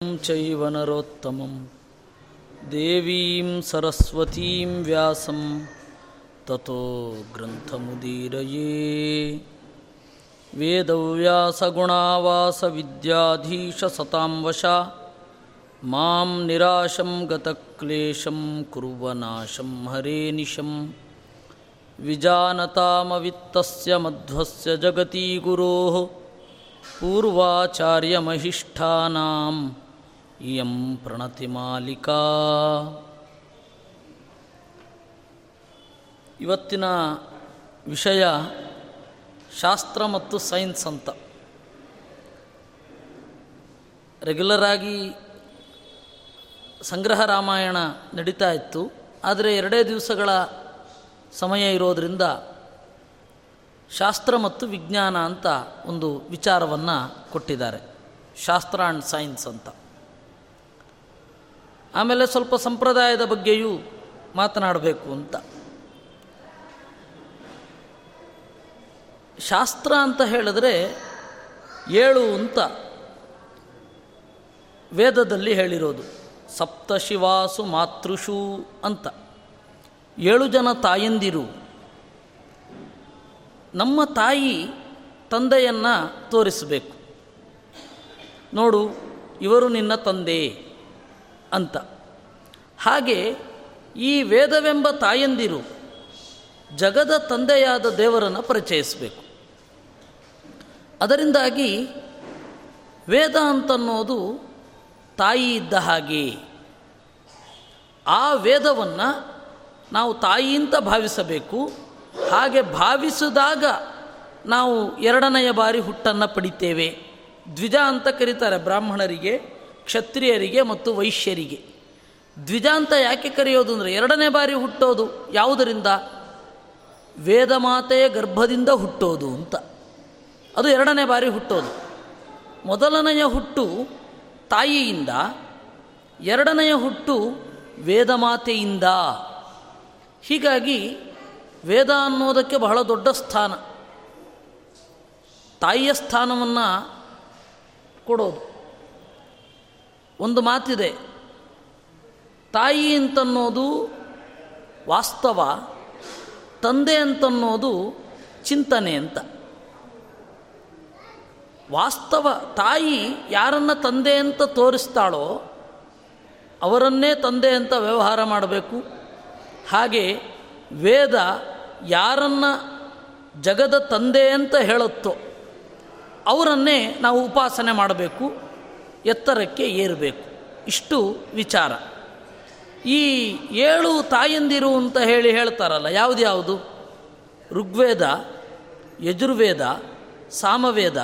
ಚೈವ ನರೋತ್ತಮಂ ದೇವೀಂ ಸರಸ್ವತೀಂ ವ್ಯಾಸಂ ತಥೋ ಗ್ರಂಥಮುದೀರಯೇ ವೇದವ್ಯಾಸಗುಣಾವಾಸವಿದ್ಯಾಧೀಶ ಸತಾಂ ವಶ ಮಾಂ ನಿರಾಶಂ ಗತಕ್ಲೇಶಂ ಕುರ್ವನಾಶಂ ಹರೇ ನಿಶಂ ವಿಜಾನತಾಮವಿತ್ತಸ್ಯ ಮಧ್ವಸ್ಯ ಜಗತಿ ಗುರೋಃ ಪೂರ್ವಾಚಾರ್ಯಮಹಿಷ್ಠಾನಾಂ ಪ್ರಣತಿ ಮಾಲಿಕಾ. ಇವತ್ತಿನ ವಿಷಯ ಶಾಸ್ತ್ರ ಮತ್ತು ಸೈನ್ಸ್ ಅಂತ. ರೆಗ್ಯುಲರ್ ಆಗಿ ಸಂಗ್ರಹ ರಾಮಾಯಣ ನಡೀತಾ ಇತ್ತು. ಆದರೆ ಎರಡೇ ದಿವಸಗಳ ಸಮಯ ಇರೋದರಿಂದ ಶಾಸ್ತ್ರ ಮತ್ತು ವಿಜ್ಞಾನ ಅಂತ ಒಂದು ವಿಚಾರವನ್ನು ಕೊಟ್ಟಿದ್ದಾರೆ. ಶಾಸ್ತ್ರ ಆ್ಯಂಡ್ ಸೈನ್ಸ್ ಅಂತ. ಆಮೇಲೆ ಸ್ವಲ್ಪ ಸಂಪ್ರದಾಯದ ಬಗ್ಗೆಯೂ ಮಾತನಾಡಬೇಕು ಅಂತ. ಶಾಸ್ತ್ರ ಅಂತ ಹೇಳಿದ್ರೆ ಏಳು ಅಂತ ವೇದದಲ್ಲಿ ಹೇಳಿರೋದು. ಸಪ್ತಶಿವಾಸು ಮಾತೃಷು ಅಂತ. ಏಳು ಜನ ತಾಯಂದಿರು. ನಮ್ಮ ತಾಯಿ ತಂದೆಯನ್ನು ತೋರಿಸಬೇಕು. ನೋಡು, ಇವರು ನಿನ್ನ ತಂದೆ. ಅಂತ. ಹಾಗೆ ಈ ವೇದವೆಂಬ ತಾಯಂದಿರು ಜಗದ ತಂದೆಯಾದ ದೇವರನ್ನು ಪರಿಚಯಿಸಬೇಕು. ಅದರಿಂದಾಗಿ ವೇದ ಅಂತನ್ನೋದು ತಾಯಿ ಇದ್ದ ಹಾಗೆ ಆ ವೇದವನ್ನು ನಾವು ತಾಯಿ ಅಂತ ಭಾವಿಸಬೇಕು. ಹಾಗೆ ಭಾವಿಸಿದಾಗ ನಾವು ಎರಡನೆಯ ಬಾರಿ ಹುಟ್ಟನ್ನು ಪಡಿತೇವೆ. ದ್ವಿಜ ಅಂತ ಕರೀತಾರೆ ಬ್ರಾಹ್ಮಣರಿಗೆ. ಕ್ಷತ್ರಿಯರಿಗೆ ಮತ್ತು ವೈಶ್ಯರಿಗೆ. ದ್ವಿಜ ಅಂತ ಯಾಕೆ ಕರೆಯೋದು ಅಂದರೆ ಎರಡನೇ ಬಾರಿ ಹುಟ್ಟೋದು ಯಾವುದರಿಂದ? ವೇದಮಾತೆಯ ಗರ್ಭದಿಂದ ಹುಟ್ಟೋದು ಅಂತ. ಅದು ಎರಡನೇ ಬಾರಿ ಹುಟ್ಟೋದು. ಮೊದಲನೆಯ ಹುಟ್ಟು ತಾಯಿಯಿಂದ, ಎರಡನೆಯ ಹುಟ್ಟು ವೇದಮಾತೆಯಿಂದ. ಹೀಗಾಗಿ ವೇದ ಅನ್ನೋದಕ್ಕೆ ಬಹಳ ದೊಡ್ಡ ಸ್ಥಾನ. ತಾಯಿಯ ಸ್ಥಾನವನ್ನು ಕೊಡೋದು. ಒಂದು ಮಾತಿದೆ. ತಾಯಿ ಅಂತನ್ನೋದು ವಾಸ್ತವ, ತಂದೆ ಅಂತನ್ನೋದು ಚಿಂತನೆ ಅಂತ. ವಾಸ್ತವ, ತಾಯಿ ಯಾರನ್ನು ತಂದೆ ಅಂತ ತೋರಿಸ್ತಾಳೋ ಅವರನ್ನೇ ತಂದೆ ಅಂತ ವ್ಯವಹಾರ ಮಾಡಬೇಕು. ಹಾಗೆ ವೇದ ಯಾರನ್ನ ಜಗದ ತಂದೆ ಅಂತ ಹೇಳುತ್ತೋ ಅವರನ್ನೇ ನಾವು ಉಪಾಸನೆ ಮಾಡಬೇಕು. ಎತ್ತರಕ್ಕೆ ಏರಬೇಕು. ಇಷ್ಟು ವಿಚಾರ. ಈ ಏಳು ತಾಯಂದಿರು ಅಂತ ಹೇಳಿ ಹೇಳ್ತಾರಲ್ಲ ಯಾವುದ್ಯಾವುದು ಋಗ್ವೇದ, ಯಜುರ್ವೇದ, ಸಾಮವೇದ,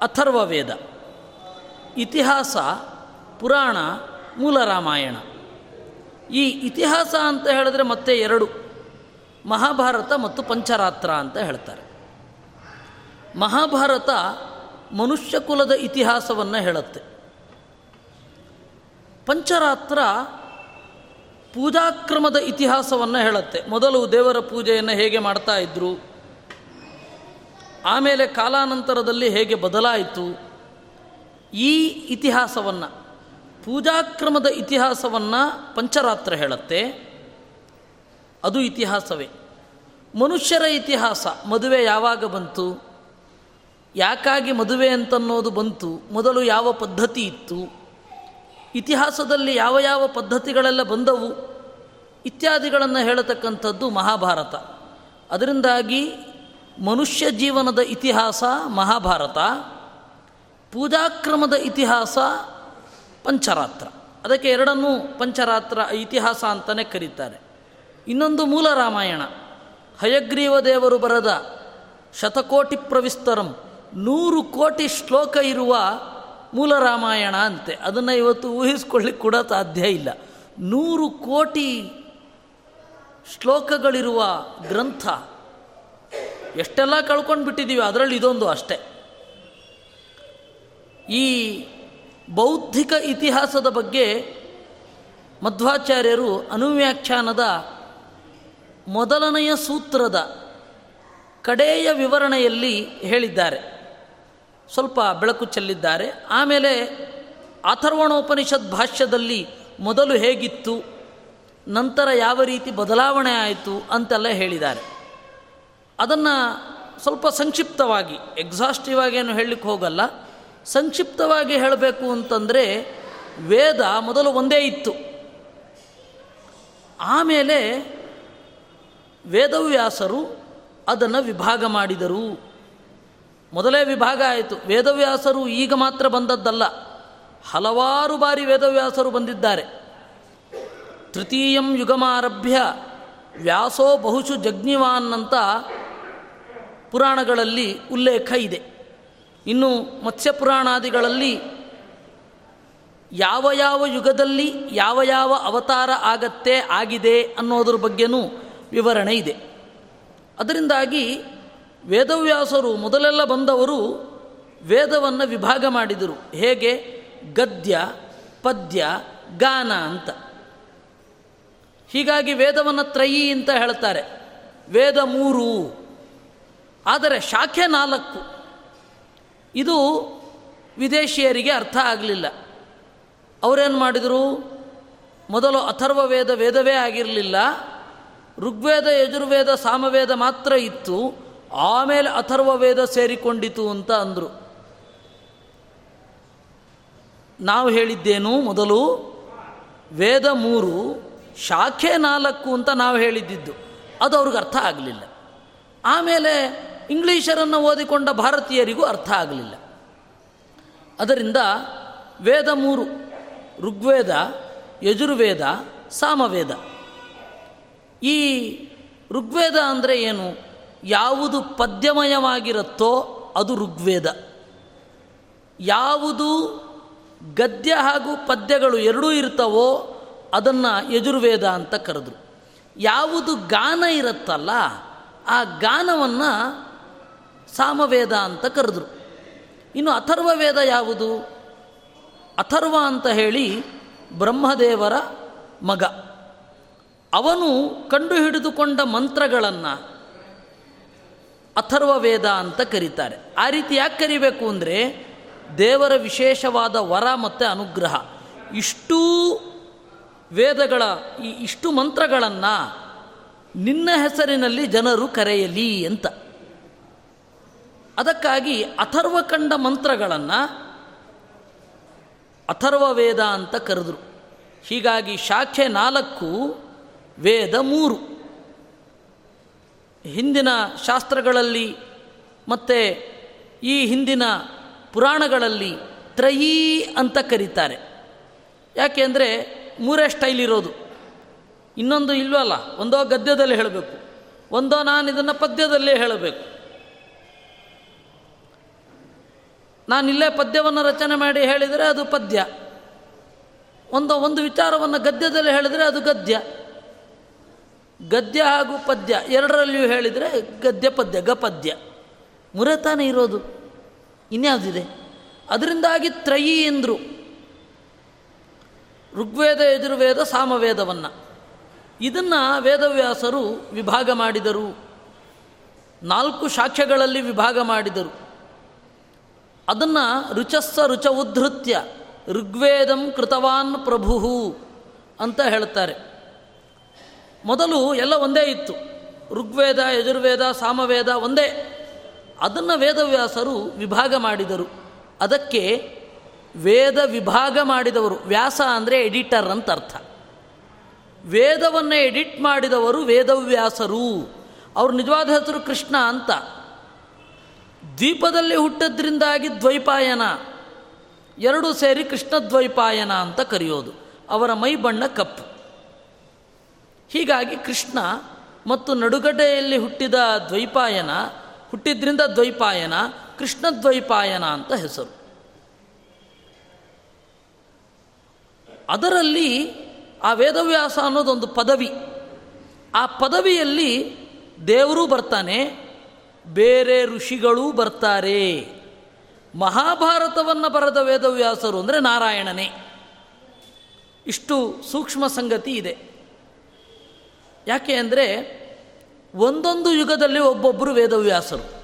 ಅಥರ್ವವೇದ. ಇತಿಹಾಸ, ಪುರಾಣ, ಮೂಲ ರಾಮಾಯಣ. ಈ ಇತಿಹಾಸ ಅಂತ ಹೇಳಿದ್ರೆ ಮತ್ತೆ ಎರಡು. ಮಹಾಭಾರತ ಮತ್ತು ಪಂಚರಾತ್ರ ಅಂತ ಹೇಳ್ತಾರೆ. ಮಹಾಭಾರತ ಮನುಷ್ಯ ಕುಲದ ಇತಿಹಾಸವನ್ನು ಹೇಳುತ್ತೆ. ಪಂಚರಾತ್ರ ಪೂಜಾಕ್ರಮದ ಇತಿಹಾಸವನ್ನು ಹೇಳುತ್ತೆ. ಮೊದಲು ದೇವರ ಪೂಜೆಯನ್ನು ಹೇಗೆ ಮಾಡ್ತಾ ಇದ್ದರು ಆಮೇಲೆ ಕಾಲಾನಂತರದಲ್ಲಿ ಹೇಗೆ ಬದಲಾಯಿತು, ಈ ಇತಿಹಾಸವನ್ನು, ಪೂಜಾಕ್ರಮದ ಇತಿಹಾಸವನ್ನು ಪಂಚರಾತ್ರ ಹೇಳುತ್ತೆ. ಅದು ಇತಿಹಾಸವೇ. ಮನುಷ್ಯರ ಇತಿಹಾಸ, ಮದುವೆ ಯಾವಾಗ ಬಂತು, ಯಾಕಾಗಿ ಮದುವೆ ಅಂತನ್ನೋದು ಬಂತು, ಮೊದಲು ಯಾವ ಪದ್ಧತಿ ಇತ್ತು ಇತಿಹಾಸದಲ್ಲಿ ಯಾವ ಯಾವ ಪದ್ಧತಿಗಳೆಲ್ಲ ಬಂದವು ಇತ್ಯಾದಿಗಳನ್ನು ಹೇಳತಕ್ಕಂಥದ್ದು ಮಹಾಭಾರತ. ಅದರಿಂದಾಗಿ ಮನುಷ್ಯ ಜೀವನದ ಇತಿಹಾಸ ಮಹಾಭಾರತ, ಪೂಜಾಕ್ರಮದ ಇತಿಹಾಸ ಪಂಚರಾತ್ರ. ಅದಕ್ಕೆ ಎರಡನ್ನೂ ಪಂಚರಾತ್ರ ಇತಿಹಾಸ ಅಂತಲೇ ಕರೀತಾರೆ. ಇನ್ನೊಂದು ಮೂಲ ರಾಮಾಯಣ. ಹಯಗ್ರೀವ ದೇವರು ಬರೆದ ಶತಕೋಟಿ ಪ್ರವಿಸ್ತರಂ ನೂರು ಕೋಟಿ ಶ್ಲೋಕ ಇರುವ ಮೂಲ ರಾಮಾಯಣ ಅಂತೆ. ಅದನ್ನು ಇವತ್ತು ಊಹಿಸ್ಕೊಳ್ಳಿಕ್ಕೆ ಕೂಡ ಸಾಧ್ಯ ಇಲ್ಲ. ನೂರು ಕೋಟಿ ಶ್ಲೋಕಗಳಿರುವ ಗ್ರಂಥ ಎಷ್ಟೆಲ್ಲ ಕಳ್ಕೊಂಡು ಬಿಟ್ಟಿದ್ದೀವಿ ಅದರಲ್ಲಿ ಇದೊಂದು ಅಷ್ಟೇ. ಈ ಬೌದ್ಧಿಕ ಇತಿಹಾಸದ ಬಗ್ಗೆ ಮಧ್ವಾಚಾರ್ಯರು ಅನುವ್ಯಾಖ್ಯಾನದ ಮೊದಲನೆಯ ಸೂತ್ರದ ಕಡೆಯ ವಿವರಣೆಯಲ್ಲಿ ಹೇಳಿದ್ದಾರೆ. ಸ್ವಲ್ಪ ಬೆಳಕು ಚೆಲ್ಲಿದ್ದಾರೆ. ಆಮೇಲೆ ಅಥರ್ವಣೋಪನಿಷತ್ ಭಾಷ್ಯದಲ್ಲಿ ಮೊದಲು ಹೇಗಿತ್ತು, ನಂತರ ಯಾವ ರೀತಿ ಬದಲಾವಣೆ ಆಯಿತು ಅಂತೆಲ್ಲ ಹೇಳಿದ್ದಾರೆ. ಅದನ್ನು ಸ್ವಲ್ಪ ಸಂಕ್ಷಿಪ್ತವಾಗಿ ಎಕ್ಸಾಸ್ಟಿವ್ ಆಗಿ ಏನು ಹೇಳಲಿಕ್ಕೆ ಹೋಗಲ್ಲ. ಸಂಕ್ಷಿಪ್ತವಾಗಿ ಹೇಳಬೇಕು ಅಂತಂದರೆ, ವೇದ ಮೊದಲು ಒಂದೇ ಇತ್ತು. ಆಮೇಲೆ ವೇದವ್ಯಾಸರು ಅದನ್ನು ವಿಭಾಗ ಮಾಡಿದರು. ಮೊದಲೇ ವಿಭಾಗ ಆಯಿತು. ವೇದವ್ಯಾಸರು ಈಗ ಮಾತ್ರ ಬಂದದ್ದಲ್ಲ. ಹಲವಾರು ಬಾರಿ ವೇದವ್ಯಾಸರು ಬಂದಿದ್ದಾರೆ. ತೃತೀಯಂ ಯುಗಮಾರಭ್ಯ ವ್ಯಾಸೋ ಬಹುಶು ಜಗ್ನಿವಾನ್ ಅಂತ ಪುರಾಣಗಳಲ್ಲಿ ಉಲ್ಲೇಖ ಇದೆ. ಇನ್ನು ಮತ್ಸ್ಯಪುರಾಣಾದಿಗಳಲ್ಲಿ ಯಾವ ಯಾವ ಯುಗದಲ್ಲಿ ಯಾವ ಯಾವ ಅವತಾರ ಆಗತ್ತೆ, ಆಗಿದೆ ಅನ್ನೋದ್ರ ಬಗ್ಗೆನೂ ವಿವರಣೆ ಇದೆ. ಅದರಿಂದಾಗಿ ವೇದವ್ಯಾಸರು ಮೊದಲೆಲ್ಲ ಬಂದವರು ವೇದವನ್ನು ವಿಭಾಗ ಮಾಡಿದರು. ಹೇಗೆ? ಗದ್ಯ, ಪದ್ಯ, ಗಾನ ಅಂತ. ಹೀಗಾಗಿ ವೇದವನ್ನು ತ್ರಯಿ ಅಂತ ಹೇಳ್ತಾರೆ. ವೇದ ಮೂರು. ಆದರೆ ಶಾಖೆ ನಾಲ್ಕು. ಇದು ವಿದೇಶಿಯರಿಗೆ ಅರ್ಥ ಆಗಲಿಲ್ಲ. ಅವರೇನು ಮಾಡಿದರು? ಮೊದಲು ಅಥರ್ವ ವೇದ ವೇದವೇ ಆಗಿರಲಿಲ್ಲ. ಋಗ್ವೇದ, ಯಜುರ್ವೇದ, ಸಾಮವೇದ ಮಾತ್ರ ಇತ್ತು. ಆಮೇಲೆ ಅಥರ್ವ ವೇದ ಸೇರಿಕೊಂಡಿತು ಅಂತ ಅಂದರು. ನಾವು ಹೇಳಿದ್ದೇನು ಮೊದಲು? ವೇದ ಮೂರು, ಶಾಖೆ ನಾಲ್ಕು ಅಂತ ನಾವು ಹೇಳಿದ್ದಿದ್ದು. ಅದು ಅವ್ರಿಗೆ ಅರ್ಥ ಆಗಲಿಲ್ಲ. ಆಮೇಲೆ ಇಂಗ್ಲೀಷರನ್ನು ಓದಿಕೊಂಡ ಭಾರತೀಯರಿಗೂ ಅರ್ಥ ಆಗಲಿಲ್ಲ. ಅದರಿಂದ ವೇದ ಮೂರು, ಋಗ್ವೇದ, ಯಜುರ್ವೇದ, ಸಾಮವೇದ. ಈ ಋಗ್ವೇದ ಅಂದರೆ ಏನು? ಯಾವುದು ಪದ್ಯಮಯವಾಗಿರುತ್ತೋ ಅದು ಋಗ್ವೇದ. ಯಾವುದು ಗದ್ಯ ಹಾಗೂ ಪದ್ಯಗಳು ಎರಡೂ ಇರ್ತವೋ ಅದನ್ನು ಯಜುರ್ವೇದ ಅಂತ ಕರೆದ್ರು. ಯಾವುದು ಗಾನ ಇರುತ್ತಲ್ಲ, ಆ ಗಾನವನ್ನು ಸಾಮವೇದ ಅಂತ ಕರೆದ್ರು. ಇನ್ನು ಅಥರ್ವ ವೇದ ಯಾವುದು? ಅಥರ್ವ ಅಂತ ಹೇಳಿ ಬ್ರಹ್ಮದೇವರ ಮಗ. ಅವನು ಕಂಡುಹಿಡಿದುಕೊಂಡ ಮಂತ್ರಗಳನ್ನು ಅಥರ್ವ ವೇದ ಅಂತ ಕರೀತಾರೆ. ಆ ರೀತಿ ಯಾಕೆ ಕರಿಬೇಕು ಅಂದರೆ ದೇವರ ವಿಶೇಷವಾದ ವರ ಮತ್ತು ಅನುಗ್ರಹ. ಇಷ್ಟೂ ವೇದಗಳ, ಈ ಇಷ್ಟು ಮಂತ್ರಗಳನ್ನು ನಿನ್ನ ಹೆಸರಿನಲ್ಲಿ ಜನರು ಕರೆಯಲಿ ಅಂತ. ಅದಕ್ಕಾಗಿ ಅಥರ್ವ ಕಂಡ ಮಂತ್ರಗಳನ್ನು ಅಥರ್ವ ವೇದ ಅಂತ ಕರೆದರು. ಹೀಗಾಗಿ ಶಾಖೆ ನಾಲ್ಕು, ವೇದ ಮೂರು. ಹಿಂದಿನ ಶಾಸ್ತ್ರಗಳಲ್ಲಿ ಮತ್ತು ಈ ಹಿಂದಿನ ಪುರಾಣಗಳಲ್ಲಿ ತ್ರಯೀ ಅಂತ ಕರೀತಾರೆ. ಯಾಕೆಂದರೆ ಮೂರೇ ಸ್ಟೈಲ್ ಇರೋದು. ಇನ್ನೊಂದು ಇಲ್ವಲ್ಲ? ಒಂದೋ ಗದ್ಯದಲ್ಲಿ ಹೇಳಬೇಕು. ಒಂದೋ ನಾನು ಇದನ್ನು ಪದ್ಯದಲ್ಲೇ ಹೇಳಬೇಕು. ನಾನಿಲ್ಲೇ ಪದ್ಯವನ್ನು ರಚನೆ ಮಾಡಿ ಹೇಳಿದರೆ ಅದು ಪದ್ಯ. ಒಂದು ಒಂದು ವಿಚಾರವನ್ನು ಗದ್ಯದಲ್ಲಿ ಹೇಳಿದರೆ ಅದು ಗದ್ಯ. ಗದ್ಯ ಹಾಗೂ ಪದ್ಯ ಎರಡರಲ್ಲಿಯೂ ಹೇಳಿದರೆ ಗದ್ಯ ಪದ್ಯ, ಗಪದ್ಯ. ಮುರತಾನೆ ತಾನೇ ಇರೋದು. ಇನ್ಯಾವುದಿದೆ? ಅದರಿಂದಾಗಿ ತ್ರಯಿ ಎಂದರು. ಋಗ್ವೇದ, ಯಜುರ್ವೇದ, ಸಾಮವೇದವನ್ನು. ಇದನ್ನು ವೇದವ್ಯಾಸರು ವಿಭಾಗ ಮಾಡಿದರು. ನಾಲ್ಕು ಶಾಖೆಗಳಲ್ಲಿ ವಿಭಾಗ ಮಾಡಿದರು. ಅದನ್ನು ರುಚಸ್ಸ ರುಚ ಉದ್ಧೃತ್ಯ, ಋಗ್ವೇದಂ ಕೃತವಾನ್ ಪ್ರಭು ಅಂತ ಹೇಳ್ತಾರೆ. ಮೊದಲು ಎಲ್ಲ ಒಂದೇ ಇತ್ತು. ಋಗ್ವೇದ, ಯಜುರ್ವೇದ, ಸಾಮವೇದ ಒಂದೇ. ಅದನ್ನು ವೇದವ್ಯಾಸರು ವಿಭಾಗ ಮಾಡಿದರು. ಅದಕ್ಕೆ ವೇದ ವಿಭಾಗ ಮಾಡಿದವರು. ವ್ಯಾಸ ಅಂದರೆ ಎಡಿಟರ್ ಅಂತ ಅರ್ಥ ವೇದವನ್ನು ಎಡಿಟ್ ಮಾಡಿದವರು ವೇದವ್ಯಾಸರು. ಅವ್ರ ನಿಜವಾದ ಹೆಸರು ಕೃಷ್ಣ ಅಂತ. ದ್ವೀಪದಲ್ಲಿ ಹುಟ್ಟದ್ರಿಂದಾಗಿ ದ್ವೈಪಾಯನ. ಎರಡು ಸೇರಿ ಕೃಷ್ಣ ದ್ವೈಪಾಯನ ಅಂತ ಕರೆಯೋದು. ಅವರ ಮೈ ಬಣ್ಣ ಕಪ್ಪು. ಹೀಗಾಗಿ ಕೃಷ್ಣ ಮತ್ತು ನಡುಗಡೆಯಲ್ಲಿ ಹುಟ್ಟಿದ ದ್ವೈಪಾಯನ, ಹುಟ್ಟಿದ್ರಿಂದ ದ್ವೈಪಾಯನ, ಕೃಷ್ಣ ದ್ವೈಪಾಯನ ಅಂತ ಹೆಸರು. ಅದರಲ್ಲಿ ಆ ವೇದವ್ಯಾಸ ಅನ್ನೋದೊಂದು ಪದವಿ. ಆ ಪದವಿಯಲ್ಲಿ ದೇವರೂ ಬರ್ತಾನೆ, ಬೇರೆ ಋಷಿಗಳೂ ಬರ್ತಾರೆ. ಮಹಾಭಾರತವನ್ನು ಬರೆದ ವೇದವ್ಯಾಸರು ಅಂದರೆ ನಾರಾಯಣನೇ. ಇಷ್ಟು ಸೂಕ್ಷ್ಮ ಸಂಗತಿ ಇದೆ. ಯಾಕೆ ಅಂದರೆ ಒಂದೊಂದು ಯುಗದಲ್ಲಿ ಒಬ್ಬೊಬ್ಬರು ವೇದವ್ಯಾಸರು.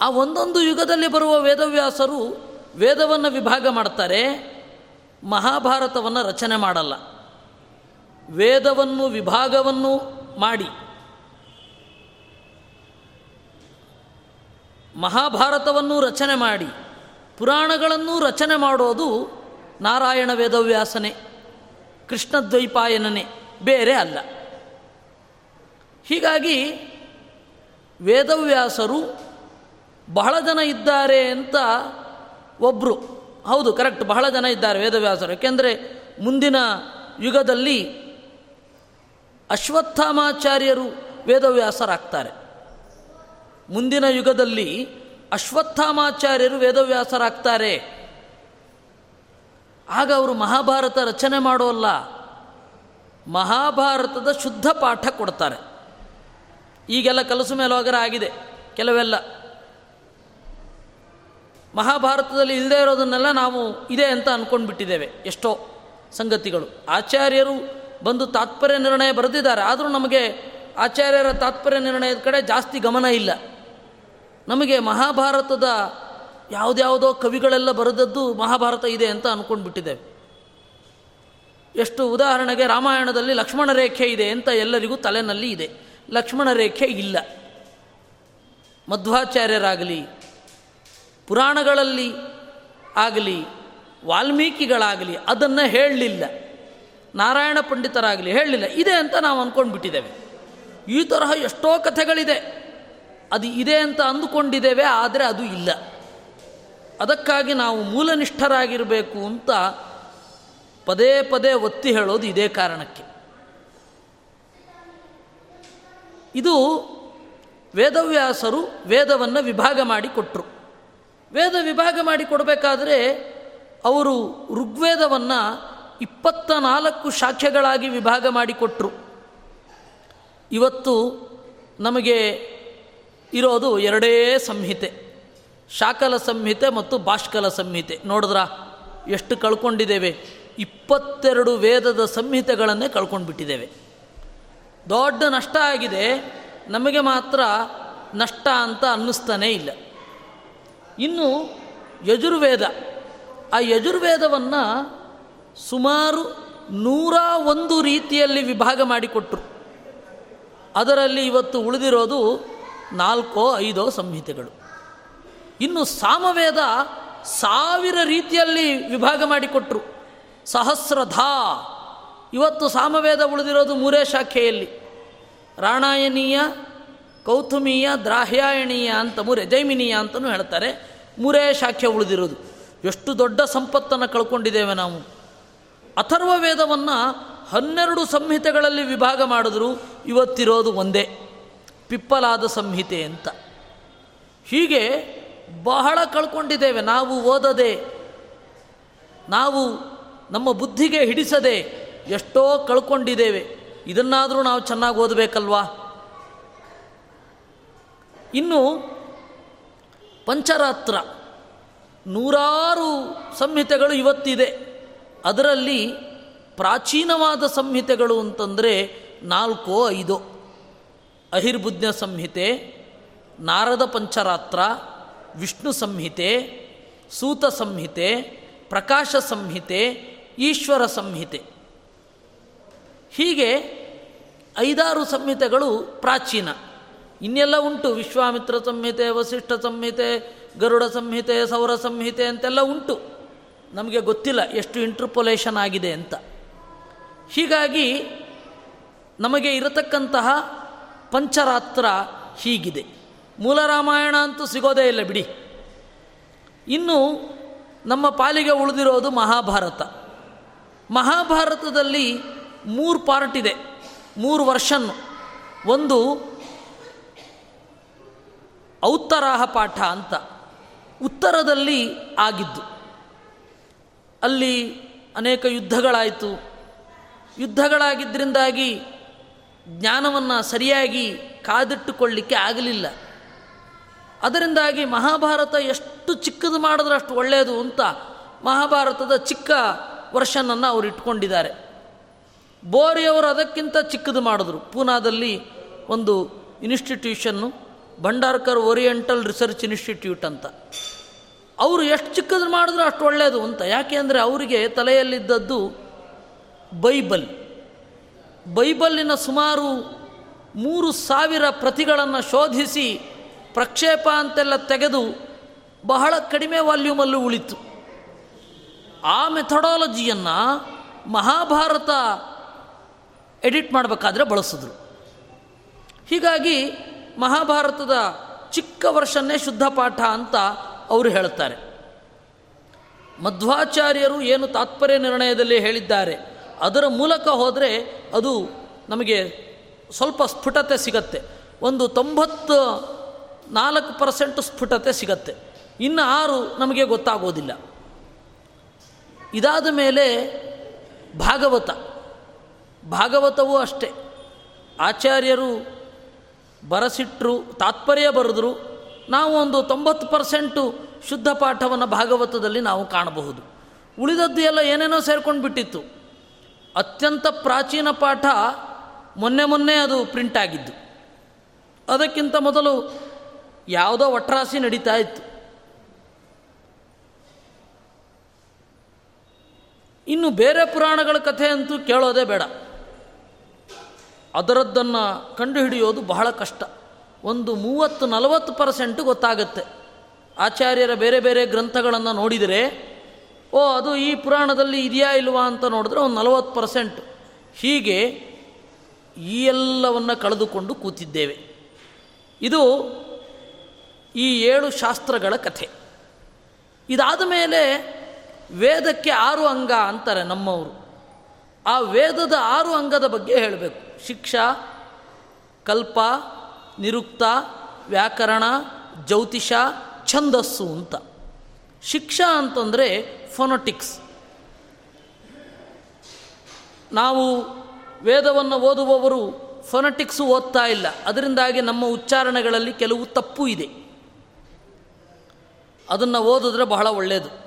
ಆ ಒಂದೊಂದು ಯುಗದಲ್ಲಿ ಬರುವ ವೇದವ್ಯಾಸರು ವೇದವನ್ನು ವಿಭಾಗ ಮಾಡ್ತಾರೆ, ಮಹಾಭಾರತವನ್ನು ರಚನೆ ಮಾಡಲ್ಲ. ವೇದವನ್ನು, ವಿಭಾಗವನ್ನು ಮಾಡಿ. ಮಹಾಭಾರತವನ್ನು ರಚನೆ ಮಾಡಿ, ಪುರಾಣಗಳನ್ನು ರಚನೆ ಮಾಡೋದು ನಾರಾಯಣ ವೇದವ್ಯಾಸನೇ, ಕೃಷ್ಣದ್ವೈಪಾಯನನೇ. ಬೇರೆ ಅಲ್ಲ. ಹೀಗಾಗಿ ವೇದವ್ಯಾಸರು ಬಹಳ ಜನ ಇದ್ದಾರೆ ಅಂತ ಒಬ್ಬರು ಹೌದು ಕರೆಕ್ಟ್ ಬಹಳ ಜನ ಇದ್ದಾರೆ ವೇದವ್ಯಾಸರು. ಏಕೆಂದರೆ ಮುಂದಿನ ಯುಗದಲ್ಲಿ ಅಶ್ವತ್ಥಾಮಾಚಾರ್ಯರು ವೇದವ್ಯಾಸರಾಗ್ತಾರೆ. ಮುಂದಿನ ಯುಗದಲ್ಲಿ ಅಶ್ವತ್ಥಾಮಾಚಾರ್ಯರು ವೇದವ್ಯಾಸರಾಗ್ತಾರೆ. ಆಗ ಅವರು ಮಹಾಭಾರತ ರಚನೆ ಮಾಡೋಲ್ಲ ಮಹಾಭಾರತದ ಶುದ್ಧ ಪಾಠ ಕೊಡ್ತಾರೆ. ಈಗೆಲ್ಲ ಕಲಸು ಮೇಲೋಗರ ಆಗಿದೆ, ಕೆಲವೆಲ್ಲ. ಮಹಾಭಾರತದಲ್ಲಿ ಇಲ್ಲದೇ ಇರೋದನ್ನೆಲ್ಲ ನಾವು ಇದೆ ಅಂತ ಅಂದ್ಕೊಂಡು ಬಿಟ್ಟಿದ್ದೇವೆ ಎಷ್ಟೋ ಸಂಗತಿಗಳು. ಆಚಾರ್ಯರು ಬಂದು ತಾತ್ಪರ್ಯ ನಿರ್ಣಯ ಬರೆದಿದ್ದಾರೆ, ಆದರೂ ನಮಗೆ ಆಚಾರ್ಯರ ತಾತ್ಪರ್ಯ ನಿರ್ಣಯದ ಕಡೆ ಜಾಸ್ತಿ ಗಮನ ಇಲ್ಲ. ನಮಗೆ ಮಹಾಭಾರತದ ಯಾವುದ್ಯಾವುದೋ ಕವಿಗಳೆಲ್ಲ ಬರೆದದ್ದು ಮಹಾಭಾರತ ಇದೆ ಅಂತ ಅಂದ್ಕೊಂಡು ಬಿಟ್ಟಿದ್ದೇವೆ ಎಷ್ಟು ಉದಾಹರಣೆಗೆ ರಾಮಾಯಣದಲ್ಲಿ ಲಕ್ಷ್ಮಣ ರೇಖೆ ಇದೆ ಅಂತ ಎಲ್ಲರಿಗೂ ತಲೆನಲ್ಲಿ ಇದೆ. ಲಕ್ಷ್ಮಣ ರೇಖೆ ಇಲ್ಲ. ಮಧ್ವಾಚಾರ್ಯರಾಗಲಿ, ಪುರಾಣಗಳಲ್ಲಿ ಆಗಲಿ, ವಾಲ್ಮೀಕಿಗಳಾಗಲಿ ಅದನ್ನು ಹೇಳಲಿಲ್ಲ. ನಾರಾಯಣ ಪಂಡಿತರಾಗಲಿ ಹೇಳಲಿಲ್ಲ. ಇದೆ ಅಂತ ನಾವು ಅಂದ್ಕೊಂಡ್ಬಿಟ್ಟಿದ್ದೇವೆ ಈ ತರಹ ಎಷ್ಟೋ ಕಥೆಗಳಿದೆ. ಅದು ಇದೆ ಅಂತ ಅಂದುಕೊಂಡಿದ್ದೇವೆ, ಆದರೆ ಅದು ಇಲ್ಲ. ಅದಕ್ಕಾಗಿ ನಾವು ಮೂಲನಿಷ್ಠರಾಗಿರಬೇಕು ಅಂತ ಪದೇ ಪದೇ ಒತ್ತಿ ಹೇಳೋದು ಇದೇ ಕಾರಣಕ್ಕೆ. ಇದು ವೇದವ್ಯಾಸರು ವೇದವನ್ನು ವಿಭಾಗ ಮಾಡಿ ಕೊಟ್ಟರು ವೇದ ವಿಭಾಗ ಮಾಡಿ ಕೊಡಬೇಕಾದ್ರೆ ಅವರು ಋಗ್ವೇದವನ್ನು ಇಪ್ಪತ್ತ ನಾಲ್ಕು ಶಾಖೆಗಳಾಗಿ ವಿಭಾಗ ಮಾಡಿಕೊಟ್ರು ಇವತ್ತು ನಮಗೆ ಇರೋದು ಎರಡೇ ಸಂಹಿತೆ. ಶಾಕಲ ಸಂಹಿತೆ ಮತ್ತು ಭಾಷ್ಕಲ ಸಂಹಿತೆ. ನೋಡಿದ್ರ? ಎಷ್ಟು ಕಳ್ಕೊಂಡಿದ್ದೇವೆ? ಇಪ್ಪತ್ತೆರಡು ವೇದದ ಸಂಹಿತೆಗಳನ್ನೇ ಕಳ್ಕೊಂಡ್ಬಿಟ್ಟಿದ್ದೇವೆ ದೊಡ್ಡ ನಷ್ಟ ಆಗಿದೆ, ನಮಗೆ ಮಾತ್ರ ನಷ್ಟ ಅಂತ ಅನ್ನಿಸ್ತಾನೇ ಇಲ್ಲ. ಇನ್ನು ಯಜುರ್ವೇದ, ಆ ಯಜುರ್ವೇದವನ್ನು ಸುಮಾರು ನೂರ ಒಂದು ರೀತಿಯಲ್ಲಿ ವಿಭಾಗ ಮಾಡಿಕೊಟ್ರು. ಅದರಲ್ಲಿ ಇವತ್ತು ಉಳಿದಿರೋದು ನಾಲ್ಕೋ ಐದೋ ಸಂಹಿತೆಗಳು. ಇನ್ನು ಸಾಮವೇದ ಸಾವಿರ ರೀತಿಯಲ್ಲಿ ವಿಭಾಗ ಮಾಡಿಕೊಟ್ರು. ಸಹಸ್ರಧಾ. ಇವತ್ತು ಸಾಮವೇದ ಉಳಿದಿರೋದು ಮೂರೇ ಶಾಖೆಯಲ್ಲಿ. ರಾಣಾಯಣೀಯ, ಕೌತುಮೀಯ, ದ್ರಾಹ್ಯಾಯಣೀಯ ಅಂತ ಮೂರೇ, ಜೈಮಿನೀಯ ಅಂತಲೂ ಹೇಳ್ತಾರೆ. ಮೂರೇ ಶಾಖೆ ಉಳಿದಿರೋದು. ಎಷ್ಟು ದೊಡ್ಡ ಸಂಪತ್ತನ್ನು ಕಳ್ಕೊಂಡಿದ್ದೇವೆ ನಾವು. ಅಥರ್ವ ವೇದವನ್ನು ಹನ್ನೆರಡು ಸಂಹಿತೆಗಳಲ್ಲಿ ವಿಭಾಗ ಮಾಡಿದ್ರು, ಇವತ್ತಿರೋದು ಒಂದೇ. ಪಿಪ್ಪಲಾದ ಸಂಹಿತೆ ಅಂತ. ಹೀಗೆ ಬಹಳ ಕಳ್ಕೊಂಡಿದ್ದೇವೆ. ನಾವು ಓದದೆ, ನಾವು ನಮ್ಮ ಬುದ್ಧಿಗೆ ಹಿಡಿಸದೆ ಎಷ್ಟೋ ಕಳ್ಕೊಂಡಿದ್ದೇವೆ. ಇದನ್ನಾದರೂ ನಾವು ಚೆನ್ನಾಗಿ ಓದಬೇಕಲ್ವಾ? ಇನ್ನು ಪಂಚರಾತ್ರ. ನೂರಾರು ಸಂಹಿತೆಗಳು ಇವತ್ತಿದೆ. ಅದರಲ್ಲಿ ಪ್ರಾಚೀನವಾದ ಸಂಹಿತೆಗಳು ಅಂತಂದರೆ ನಾಲ್ಕೋ, ಐದೋ. ಅಹಿರ್ಬುಜ್ಞ ಸಂಹಿತೆ, ನಾರದ ಪಂಚರಾತ್ರ, ವಿಷ್ಣು ಸಂಹಿತೆ, ಸೂತ ಸಂಹಿತೆ, ಪ್ರಕಾಶ ಸಂಹಿತೆ ಈಶ್ವರ ಸಂಹಿತೆ. ಹೀಗೆ ಐದಾರು ಸಂಹಿತೆಗಳು ಪ್ರಾಚೀನ. ಇನ್ನೆಲ್ಲ ಉಂಟು. ವಿಶ್ವಾಮಿತ್ರ ಸಂಹಿತೆ, ವಸಿಷ್ಠ ಸಂಹಿತೆ, ಗರುಡ ಸಂಹಿತೆ, ಸೌರ ಸಂಹಿತೆ ಅಂತೆಲ್ಲ ಉಂಟು. ನಮಗೆ ಗೊತ್ತಿಲ್ಲ ಎಷ್ಟು ಇಂಟರ್ಪೊಲೇಷನ್ ಆಗಿದೆ ಅಂತ. ಹೀಗಾಗಿ ನಮಗೆ ಇರತಕ್ಕಂತಹ ಪಂಚರಾತ್ರ ಹೀಗಿದೆ. ಮೂಲ ರಾಮಾಯಣ ಅಂತೂ ಸಿಗೋದೇ ಇಲ್ಲ ಬಿಡಿ. ಇನ್ನು ನಮ್ಮ ಪಾಲಿಗೆ ಉಳಿದಿರೋದು ಮಹಾಭಾರತ. ಮಹಾಭಾರತದಲ್ಲಿ ಮೂರು ಪಾರ್ಟ್ ಇದೆ. ಮೂರು ವರ್ಷನ್ನು. ಒಂದು ಔತ್ತರಾಹ ಪಾಠ ಅಂತ. ಉತ್ತರದಲ್ಲಿ ಆಗಿದ್ದು. ಅಲ್ಲಿ ಅನೇಕ ಯುದ್ಧಗಳಾಯಿತು. ಯುದ್ಧಗಳಾಗಿದ್ದರಿಂದಾಗಿ ಜ್ಞಾನವನ್ನು ಸರಿಯಾಗಿ ಕಾದಿಟ್ಟುಕೊಳ್ಳಿಕ್ಕೆ ಆಗಲಿಲ್ಲ. ಅದರಿಂದಾಗಿ ಮಹಾಭಾರತ ಎಷ್ಟು ಚಿಕ್ಕದು ಮಾಡಿದ್ರೆ ಅಷ್ಟು ಒಳ್ಳೆಯದು ಅಂತ ಮಹಾಭಾರತದ ಚಿಕ್ಕ ವರ್ಷನನ್ನು ಅವರು ಇಟ್ಕೊಂಡಿದ್ದಾರೆ. ಬೋರಿಯವರು ಅದಕ್ಕಿಂತ ಚಿಕ್ಕದು ಮಾಡಿದ್ರು. ಪೂನಾದಲ್ಲಿ ಒಂದು institution Bhandarkar Oriental Research Institute ಅಂತ. ಅವರು ಎಷ್ಟು ಚಿಕ್ಕದ್ರು ಮಾಡಿದ್ರು ಅಷ್ಟು ಒಳ್ಳೆಯದು ಅಂತ. ಯಾಕೆ ಅಂದರೆ ಅವರಿಗೆ ತಲೆಯಲ್ಲಿದ್ದದ್ದು ಬೈಬಲ್. ಬೈಬಲ್ಲಿನ ಸುಮಾರು ಮೂರು ಸಾವಿರ ಪ್ರತಿಗಳನ್ನು ಶೋಧಿಸಿ ಪ್ರಕ್ಷೇಪ ಅಂತೆಲ್ಲ ತೆಗೆದು ಬಹಳ ಕಡಿಮೆ ವಾಲ್ಯೂಮಲ್ಲೂ ಉಳಿತು. ಆ ಮೆಥಡಾಲಜಿಯನ್ನು ಮಹಾಭಾರತ ಎಡಿಟ್ ಮಾಡಬೇಕಾದ್ರೆ ಬಳಸಿದ್ರು. ಹೀಗಾಗಿ ಮಹಾಭಾರತದ ಚಿಕ್ಕ ವರ್ಷನ್ನೇ ಶುದ್ಧ ಪಾಠ ಅಂತ ಅವರು ಹೇಳ್ತಾರೆ. ಮಧ್ವಾಚಾರ್ಯರು ಏನು ತಾತ್ಪರ್ಯ ನಿರ್ಣಯದಲ್ಲಿ ಹೇಳಿದ್ದಾರೆ, ಅದರ ಮೂಲಕ ಹೋದರೆ ಅದು ನಮಗೆ ಸ್ವಲ್ಪ ಸ್ಫುಟತೆ ಸಿಗತ್ತೆ. ಒಂದು ತೊಂಬತ್ತು ನಾಲ್ಕು ಪರ್ಸೆಂಟ್ ಸ್ಫುಟತೆ ಸಿಗತ್ತೆ. ಇನ್ನು ಆರು ನಮಗೆ ಗೊತ್ತಾಗೋದಿಲ್ಲ. ಇದಾದ ಮೇಲೆ ಭಾಗವತ. ಭಾಗವತವೂ ಅಷ್ಟೇ. ಆಚಾರ್ಯರು ಬರಸಿಟ್ಟರು ತಾತ್ಪರ್ಯ ಬರೆದ್ರು, ನಾವು ಒಂದು ತೊಂಬತ್ತು ಪರ್ಸೆಂಟು ಶುದ್ಧ ಪಾಠವನ್ನು ಭಾಗವತದಲ್ಲಿ ನಾವು ಕಾಣಬಹುದು. ಉಳಿದದ್ದು ಎಲ್ಲ ಏನೇನೋ ಸೇರ್ಕೊಂಡು ಬಿಟ್ಟಿತ್ತು ಅತ್ಯಂತ ಪ್ರಾಚೀನ ಪಾಠ ಮೊನ್ನೆ ಮೊನ್ನೆ ಅದು ಪ್ರಿಂಟ್ ಆಗಿದ್ದು. ಅದಕ್ಕಿಂತ ಮೊದಲು ಯಾವುದೋ ಒಟ್ರಾಸಿ ನಡೀತಾ ಇತ್ತು. ಇನ್ನು ಬೇರೆ ಪುರಾಣಗಳ ಕಥೆ ಅಂತೂ ಕೇಳೋದೇ ಬೇಡ. ಅದರದ್ದನ್ನು ಕಂಡುಹಿಡಿಯೋದು ಬಹಳ ಕಷ್ಟ. ಒಂದು ಮೂವತ್ತು ನಲವತ್ತು ಪರ್ಸೆಂಟ್ ಗೊತ್ತಾಗುತ್ತೆ. ಆಚಾರ್ಯರ ಬೇರೆ ಬೇರೆ ಗ್ರಂಥಗಳನ್ನು ನೋಡಿದರೆ, ಓ, ಅದು ಈ ಪುರಾಣದಲ್ಲಿ ಇದೆಯಾ ಇಲ್ವಾ ಅಂತ ನೋಡಿದ್ರೆ ಒಂದು ನಲವತ್ತು ಪರ್ಸೆಂಟ್. ಹೀಗೆ ಈ ಎಲ್ಲವನ್ನು ಕಳೆದುಕೊಂಡು ಕೂತಿದ್ದೇವೆ. ಇದು ಈ ಏಳು ಶಾಸ್ತ್ರಗಳ ಕಥೆ. ಇದಾದ ಮೇಲೆ ವೇದಕ್ಕೆ ಆರು ಅಂಗ ಅಂತಾರೆ ನಮ್ಮವರು. ಆ ವೇದದ ಆರು ಅಂಗದ ಬಗ್ಗೆ ಹೇಳಬೇಕು. ಶಿಕ್ಷಾ, ಕಲ್ಪ, ನಿರುಕ್ತ, ವ್ಯಾಕರಣ, ಜ್ಯೋತಿಷ, ಛಂದಸ್ಸು ಅಂತ. ಶಿಕ್ಷಾ ಅಂತಂದರೆ ಫೊನೊಟಿಕ್ಸ್ ನಾವು ವೇದವನ್ನು ಓದುವವರು ಫೊನಟಿಕ್ಸು ಓದ್ತಾ ಇಲ್ಲ. ಅದರಿಂದಾಗಿ ನಮ್ಮ ಉಚ್ಚಾರಣೆಗಳಲ್ಲಿ ಕೆಲವು ತಪ್ಪು ಇದೆ. ಅದನ್ನು ಓದಿದ್ರೆ ಬಹಳ ಒಳ್ಳೆಯದು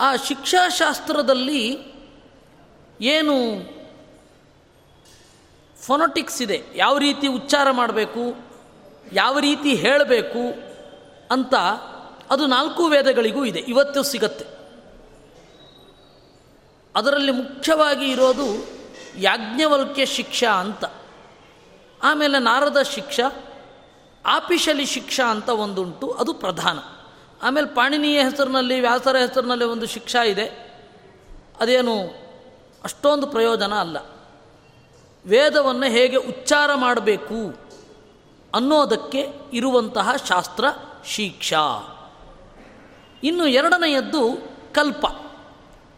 ಆ ಶಿಕ್ಷಾಶಾಸ್ತ್ರದಲ್ಲಿ ಏನು ಫೊನೊಟಿಕ್ಸ್ ಇದೆ. ಯಾವ ರೀತಿ ಉಚ್ಚಾರ ಮಾಡಬೇಕು, ಯಾವ ರೀತಿ ಹೇಳಬೇಕು ಅಂತ ಅದು ನಾಲ್ಕು ವೇದಗಳಿಗೂ ಇದೆ. ಇವತ್ತು ಸಿಗತ್ತೆ. ಅದರಲ್ಲಿ ಮುಖ್ಯವಾಗಿ ಇರೋದು ಯಾಜ್ಞವಲ್ಕ್ಯ ಶಿಕ್ಷಾ ಅಂತ. ಆಮೇಲೆ ನಾರದ ಶಿಕ್ಷಾ, ಆಪಿಶಲಿ ಶಿಕ್ಷಾ ಅಂತ ಒಂದುಂಟು, ಅದು ಪ್ರಧಾನ. ಆಮೇಲೆ ಪಾಣಿನೀಯ ಹೆಸರಿನಲ್ಲಿ, ವ್ಯಾಸರ ಹೆಸರಿನಲ್ಲಿ ಒಂದು ಶಿಕ್ಷಾ ಇದೆ. ಅದೇನು, ಅಷ್ಟೊಂದು ಪ್ರಯೋಜನ ಅಲ್ಲ. ವೇದವನ್ನು ಹೇಗೆ ಉಚ್ಚಾರ ಮಾಡಬೇಕು ಅನ್ನೋದಕ್ಕೆ ಇರುವಂತಹ ಶಾಸ್ತ್ರ ಶಿಕ್ಷಾ. ಇನ್ನು ಎರಡನೆಯದ್ದು ಕಲ್ಪ.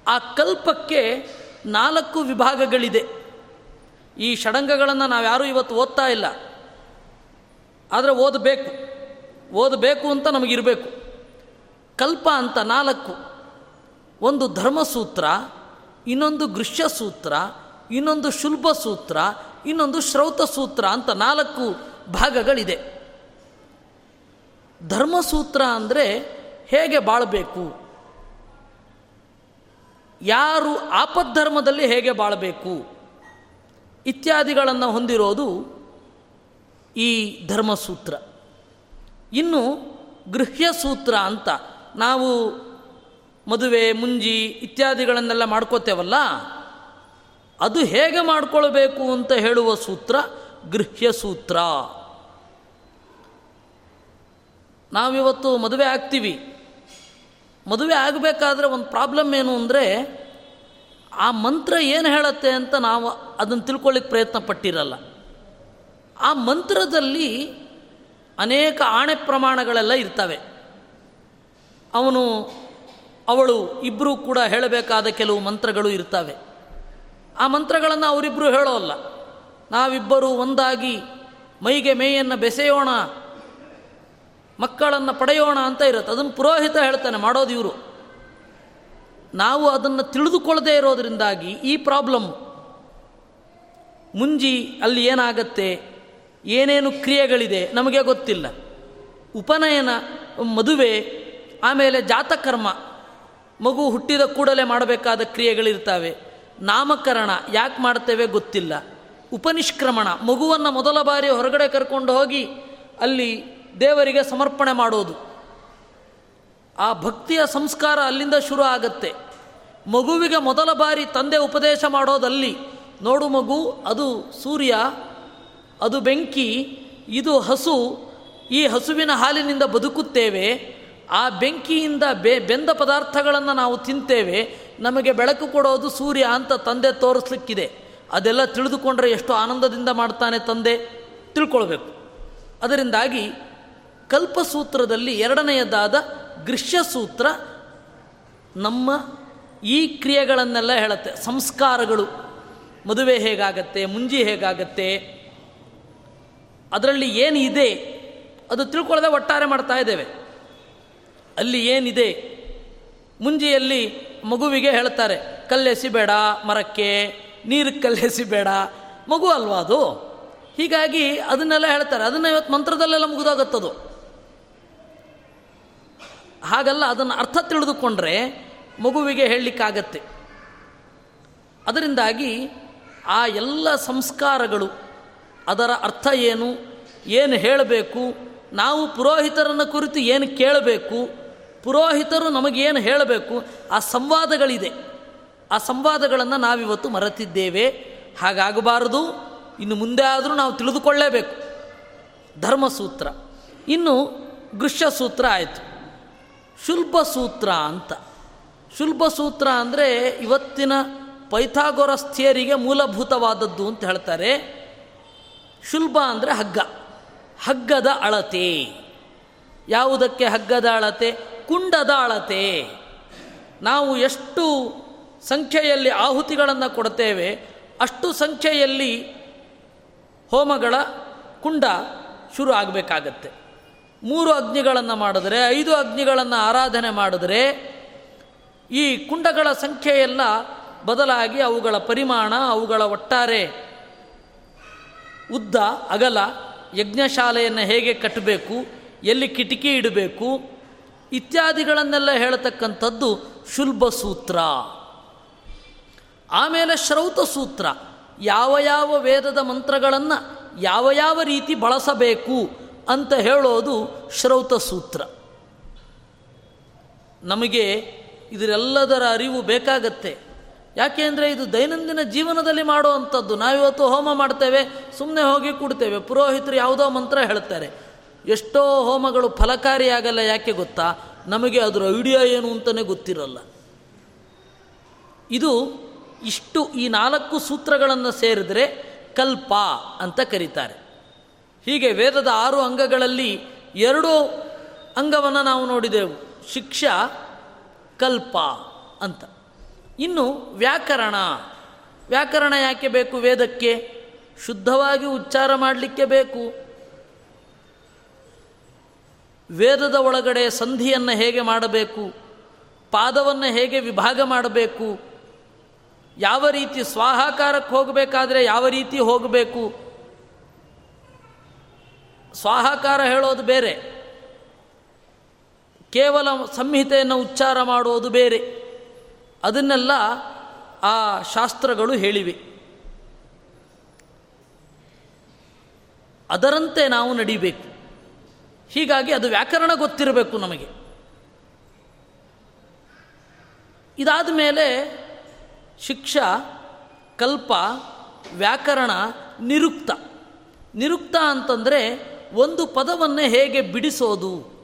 ಆ ಕಲ್ಪಕ್ಕೆ ನಾಲ್ಕು ವಿಭಾಗಗಳಿದೆ. ಈ ಷಡಂಗಗಳನ್ನು ನಾವ್ಯಾರೂ ಇವತ್ತು ಓದ್ತಾ ಇಲ್ಲ. ಆದರೆ ಓದಬೇಕು. ಓದಬೇಕು ಅಂತ ನಮಗಿರಬೇಕು. ಕಲ್ಪ ಅಂತ ನಾಲ್ಕು. ಒಂದು ಧರ್ಮಸೂತ್ರ, ಇನ್ನೊಂದು ಗೃಹ್ಯಸೂತ್ರ, ಇನ್ನೊಂದು ಶುಲ್ಭ ಸೂತ್ರ ಇನ್ನೊಂದು ಶ್ರೌತ ಸೂತ್ರ ಅಂತ ನಾಲ್ಕು ಭಾಗಗಳಿದೆ. ಧರ್ಮಸೂತ್ರ ಅಂದರೆ ಹೇಗೆ ಬಾಳಬೇಕು? ಯಾರು ಆಪದ್ಧರ್ಮದಲ್ಲಿ ಹೇಗೆ ಬಾಳಬೇಕು? ಇತ್ಯಾದಿಗಳನ್ನು ಹೊಂದಿರೋದು ಈ ಧರ್ಮಸೂತ್ರ. ಇನ್ನು ಗೃಹ್ಯ ಸೂತ್ರ ಅಂತ ನಾವು ಮದುವೆ, ಮುಂಜಿ ಇತ್ಯಾದಿಗಳನ್ನೆಲ್ಲ ಮಾಡ್ಕೋತೇವಲ್ಲ? ಅದು ಹೇಗೆ ಮಾಡಿಕೊಳ್ಬೇಕು ಅಂತ ಹೇಳುವ ಸೂತ್ರ ಗೃಹ್ಯ ಸೂತ್ರ. ನಾವಿವತ್ತು ಮದುವೆ ಆಗ್ತೀವಿ. ಮದುವೆ ಆಗಬೇಕಾದ್ರೆ ಒಂದು ಪ್ರಾಬ್ಲಮ್ ಏನು ಅಂದರೆ, ಆ ಮಂತ್ರ ಏನು ಹೇಳುತ್ತೆ ಅಂತ ನಾವು ಅದನ್ನು ತಿಳ್ಕೊಳ್ಳಿಕ್ಕೆ ಪ್ರಯತ್ನ ಪಟ್ಟಿರಲ್ಲ ಆ ಮಂತ್ರದಲ್ಲಿ ಅನೇಕ ಆಣೆ ಪ್ರಮಾಣಗಳೆಲ್ಲ ಇರ್ತವೆ. ಅವನು, ಅವಳು ಇಬ್ಬರೂ ಕೂಡ ಹೇಳಬೇಕಾದ ಕೆಲವು ಮಂತ್ರಗಳು ಇರ್ತವೆ. ಆ ಮಂತ್ರಗಳನ್ನು ಅವರಿಬ್ಬರು ಹೇಳೋಲ್ಲ. ನಾವಿಬ್ಬರು ಒಂದಾಗಿ ಮೈಗೆ ಮೇಯನ್ನು ಬೆಸೆಯೋಣ, ಮಕ್ಕಳನ್ನು ಪಡೆಯೋಣ ಅಂತ ಇರುತ್ತೆ. ಅದನ್ನು ಪುರೋಹಿತ ಹೇಳ್ತಾನೆ, ಮಾಡೋದು ಇವರು. ನಾವು ಅದನ್ನು ತಿಳಿದುಕೊಳ್ಳದೆ ಇರೋದರಿಂದಾಗಿ ಈ ಪ್ರಾಬ್ಲಮ್ ಮುಂಜಿ ಅಲ್ಲಿ ಏನಾಗತ್ತೆ, ಏನೇನು ಕ್ರಿಯೆಗಳಿದೆ ನಮಗೆ ಗೊತ್ತಿಲ್ಲ. ಉಪನಯನ ಮದುವೆ ಆಮೇಲೆ ಜಾತಕರ್ಮ. ಮಗು ಹುಟ್ಟಿದ ಕೂಡಲೇ ಮಾಡಬೇಕಾದ ಕ್ರಿಯೆಗಳಿರ್ತವೆ. ನಾಮಕರಣ ಯಾಕೆ ಮಾಡ್ತೇವೆ ಗೊತ್ತಿಲ್ಲ. ಉಪನಿಷ್ಕ್ರಮಣ, ಮಗುವನ್ನು ಮೊದಲ ಬಾರಿ ಹೊರಗಡೆ ಕರ್ಕೊಂಡು ಹೋಗಿ ಅಲ್ಲಿ ದೇವರಿಗೆ ಸಮರ್ಪಣೆ ಮಾಡೋದು. ಆ ಭಕ್ತಿಯ ಸಂಸ್ಕಾರ ಅಲ್ಲಿಂದ ಶುರು ಆಗತ್ತೆ. ಮಗುವಿಗೆ ಮೊದಲ ಬಾರಿ ತಂದೆ ಉಪದೇಶ ಮಾಡೋದಲ್ಲಿ, ನೋಡು ಮಗು, ಅದು ಸೂರ್ಯ, ಅದು ಬೆಂಕಿ, ಇದು ಹಸು, ಈ ಹಸುವಿನ ಹಾಲಿನಿಂದ ಬದುಕುತ್ತೇವೆ. ಆ ಬೆಂಕಿಯಿಂದ ಬೆ, ಬೆಂದ ಪದಾರ್ಥಗಳನ್ನು ನಾವು ತಿಂತೇವೆ, ನಮಗೆ ಬೆಳಕು ಕೊಡೋದು ಸೂರ್ಯ ಅಂತ ತಂದೆ ತೋರಿಸ್ಲಿಕ್ಕಿದೆ. ಅದೆಲ್ಲ ತಿಳಿದುಕೊಂಡ್ರೆ ಎಷ್ಟು ಆನಂದದಿಂದ ಮಾಡ್ತಾನೆ ತಂದೆ. ತಿಳ್ಕೊಳ್ಬೇಕು. ಅದರಿಂದಾಗಿ ಕಲ್ಪಸೂತ್ರದಲ್ಲಿ ಎರಡನೆಯದಾದ ಗೃಹ್ಯಸೂತ್ರ ನಮ್ಮ ಈ ಕ್ರಿಯೆಗಳನ್ನೆಲ್ಲ ಹೇಳುತ್ತೆ. ಸಂಸ್ಕಾರಗಳು. ಮದುವೆ ಹೇಗಾಗತ್ತೆ, ಮುಂಜಿ ಹೇಗಾಗತ್ತೆ, ಅದರಲ್ಲಿ ಏನಿದೆ ಅದು ತಿಳ್ಕೊಳ್ಳದೆ ಒಟ್ಟಾರೆ ಮಾಡ್ತಾ ಇದ್ದೇವೆ. ಅಲ್ಲಿ ಏನಿದೆ? ಮುಂಜಿಯಲ್ಲಿ ಮಗುವಿಗೆ ಹೇಳ್ತಾರೆ ಕಲ್ಲೆಸಿಬೇಡ ಮರಕ್ಕೆ, ನೀರು ಕಲ್ಲೆಸಿಬೇಡ ಮಗು ಅಲ್ವಾ ಅದು? ಹೀಗಾಗಿ ಅದನ್ನೆಲ್ಲ ಹೇಳ್ತಾರೆ. ಅದನ್ನು ಇವತ್ತು ಮಂತ್ರದಲ್ಲೆಲ್ಲ ಮುಗಿದಾಗತ್ತದು. ಹಾಗಲ್ಲ, ಅದನ್ನು ಅರ್ಥ ತಿಳಿದುಕೊಂಡ್ರೆ ಮಗುವಿಗೆ ಹೇಳಲಿಕ್ಕಾಗತ್ತೆ. ಅದರಿಂದಾಗಿ ಆ ಎಲ್ಲ ಸಂಸ್ಕಾರಗಳು, ಅದರ ಅರ್ಥ ಏನು ಏನು ಹೇಳಬೇಕು, ನಾವು ಪುರೋಹಿತರನ್ನು ಕುರಿತು ಏನು ಕೇಳಬೇಕು ಪುರೋಹಿತರು ನಮಗೇನು ಹೇಳಬೇಕು? ಆ ಸಂವಾದಗಳಿದೆ. ಆ ಸಂವಾದಗಳನ್ನು ನಾವಿವತ್ತು ಮರೆತಿದ್ದೇವೆ. ಹಾಗಾಗಬಾರದು. ಇನ್ನು ಮುಂದೆ ಆದರೂ ನಾವು ತಿಳಿದುಕೊಳ್ಳೇಬೇಕು. ಧರ್ಮಸೂತ್ರ. ಇನ್ನು ಗೃಹ್ಯಸೂತ್ರ ಆಯಿತು. ಶುಲ್ಬ ಸೂತ್ರ ಅಂತ. ಶುಲ್ಬ ಸೂತ್ರ ಅಂದರೆ ಇವತ್ತಿನ ಪೈಥಾಗೊರಸ್ಥಿಯರಿಗೆ ಮೂಲಭೂತವಾದದ್ದು ಅಂತ ಹೇಳ್ತಾರೆ. ಶುಲ್ಬ ಅಂದರೆ ಹಗ್ಗ. ಹಗ್ಗದ ಅಳತೆ. ಯಾವುದಕ್ಕೆ ಹಗ್ಗದ ಅಳತೆ? ಕುಂಡದ ಅಳತೆ ನಾವು ಎಷ್ಟು ಸಂಖ್ಯೆಯಲ್ಲಿ ಆಹುತಿಗಳನ್ನು ಕೊಡ್ತೇವೆ, ಅಷ್ಟು ಸಂಖ್ಯೆಯಲ್ಲಿ ಹೋಮಗಳ ಕುಂಡ ಶುರು ಆಗಬೇಕಾಗತ್ತೆ. ಮೂರು ಅಗ್ನಿಗಳನ್ನು ಮಾಡಿದರೆ, ಐದು ಅಗ್ನಿಗಳನ್ನು ಆರಾಧನೆ ಮಾಡಿದರೆ, ಈ ಕುಂಡಗಳ ಸಂಖ್ಯೆಯೆಲ್ಲ ಬದಲಾಗಿ ಅವುಗಳ ಪರಿಮಾಣ, ಅವುಗಳ ಒಟ್ಟಾರೆ ಉದ್ದ, ಅಗಲ, ಯಜ್ಞಶಾಲೆಯನ್ನು ಹೇಗೆ ಕಟ್ಟಬೇಕು, ಎಲ್ಲಿ ಕಿಟಕಿ ಇಡಬೇಕು ಇತ್ಯಾದಿಗಳನ್ನೆಲ್ಲ ಹೇಳತಕ್ಕಂಥದ್ದು ಶುಲ್ಬ ಸೂತ್ರ. ಆಮೇಲೆ ಶ್ರೌತ ಸೂತ್ರ. ಯಾವ ಯಾವ ವೇದದ ಮಂತ್ರಗಳನ್ನು ಯಾವ ಯಾವ ರೀತಿ ಬಳಸಬೇಕು ಅಂತ ಹೇಳೋದು ಶ್ರೌತ ಸೂತ್ರ. ನಮಗೆ ಇದರೆಲ್ಲದರ ಅರಿವು ಬೇಕಾಗತ್ತೆ. ಯಾಕೆಂದರೆ ಇದು ದೈನಂದಿನ ಜೀವನದಲ್ಲಿ ಮಾಡುವಂಥದ್ದು. ನಾವಿವತ್ತು ಹೋಮ ಮಾಡ್ತೇವೆ ಸುಮ್ಮನೆ ಹೋಗಿ ಕೊಡ್ತೇವೆ. ಪುರೋಹಿತರು ಯಾವುದೋ ಮಂತ್ರ ಹೇಳ್ತಾರೆ. ಎಷ್ಟೋ ಹೋಮಗಳು ಫಲಕಾರಿಯಾಗಲ್ಲ ಯಾಕೆ ಗೊತ್ತಾ? ನಮಗೆ ಅದರ ಐಡಿಯಾ ಏನು ಅಂತಲೇ ಗೊತ್ತಿರಲ್ಲ. ಇದು ಇಷ್ಟು ಈ ನಾಲ್ಕು ಸೂತ್ರಗಳನ್ನು ಸೇರಿದರೆ ಕಲ್ಪ ಅಂತ ಕರೀತಾರೆ. ಹೀಗೆ ವೇದದ ಆರು ಅಂಗಗಳಲ್ಲಿ ಎರಡು ಅಂಗವನ್ನು ನಾವು ನೋಡಿದೆವು. ಶಿಕ್ಷ, ಕಲ್ಪ ಅಂತ. ಇನ್ನು ವ್ಯಾಕರಣ. ವ್ಯಾಕರಣ ಯಾಕೆ ಬೇಕು ವೇದಕ್ಕೆ? ಶುದ್ಧವಾಗಿ ಉಚ್ಚಾರ ಮಾಡಲಿಕ್ಕೆ ಬೇಕು. ವೇದದ ಒಳಗಡೆ ಸಂಧಿಯನ್ನು ಹೇಗೆ ಮಾಡಬೇಕು, ಪಾದವನ್ನು ಹೇಗೆ ವಿಭಾಗ ಮಾಡಬೇಕು, ಯಾವ ರೀತಿ ಸ್ವಾಹಾಕಾರಕ್ಕೆ ಹೋಗಬೇಕಾದ್ರೆ ಯಾವ ರೀತಿ ಹೋಗಬೇಕು. ಸ್ವಾಹಾಕಾರ ಹೇಳೋದು ಬೇರೆ. ಕೇವಲ ಸಂಹಿತೆಯನ್ನು ಉಚ್ಚಾರ ಮಾಡುವುದು ಬೇರೆ. ಅದನ್ನೆಲ್ಲ ಆ ಶಾಸ್ತ್ರಗಳು ಹೇಳಿವೆ. ಅದರಂತೆ ನಾವು ನಡಿಬೇಕು. ಹೀಗಾಗಿ ಅದು ವ್ಯಾಕರಣ ಗೊತ್ತಿರಬೇಕು ನಮಗೆ. ಇದಾದ ಮೇಲೆ ಶಿಕ್ಷ, ಕಲ್ಪ, ವ್ಯಾಕರಣ, ನಿರುಕ್ತ. ನಿರುಕ್ತ ಅಂತಂದರೆ ಒಂದು ಪದವನ್ನು ಹೇಗೆ ಬಿಡಿಸೋದು?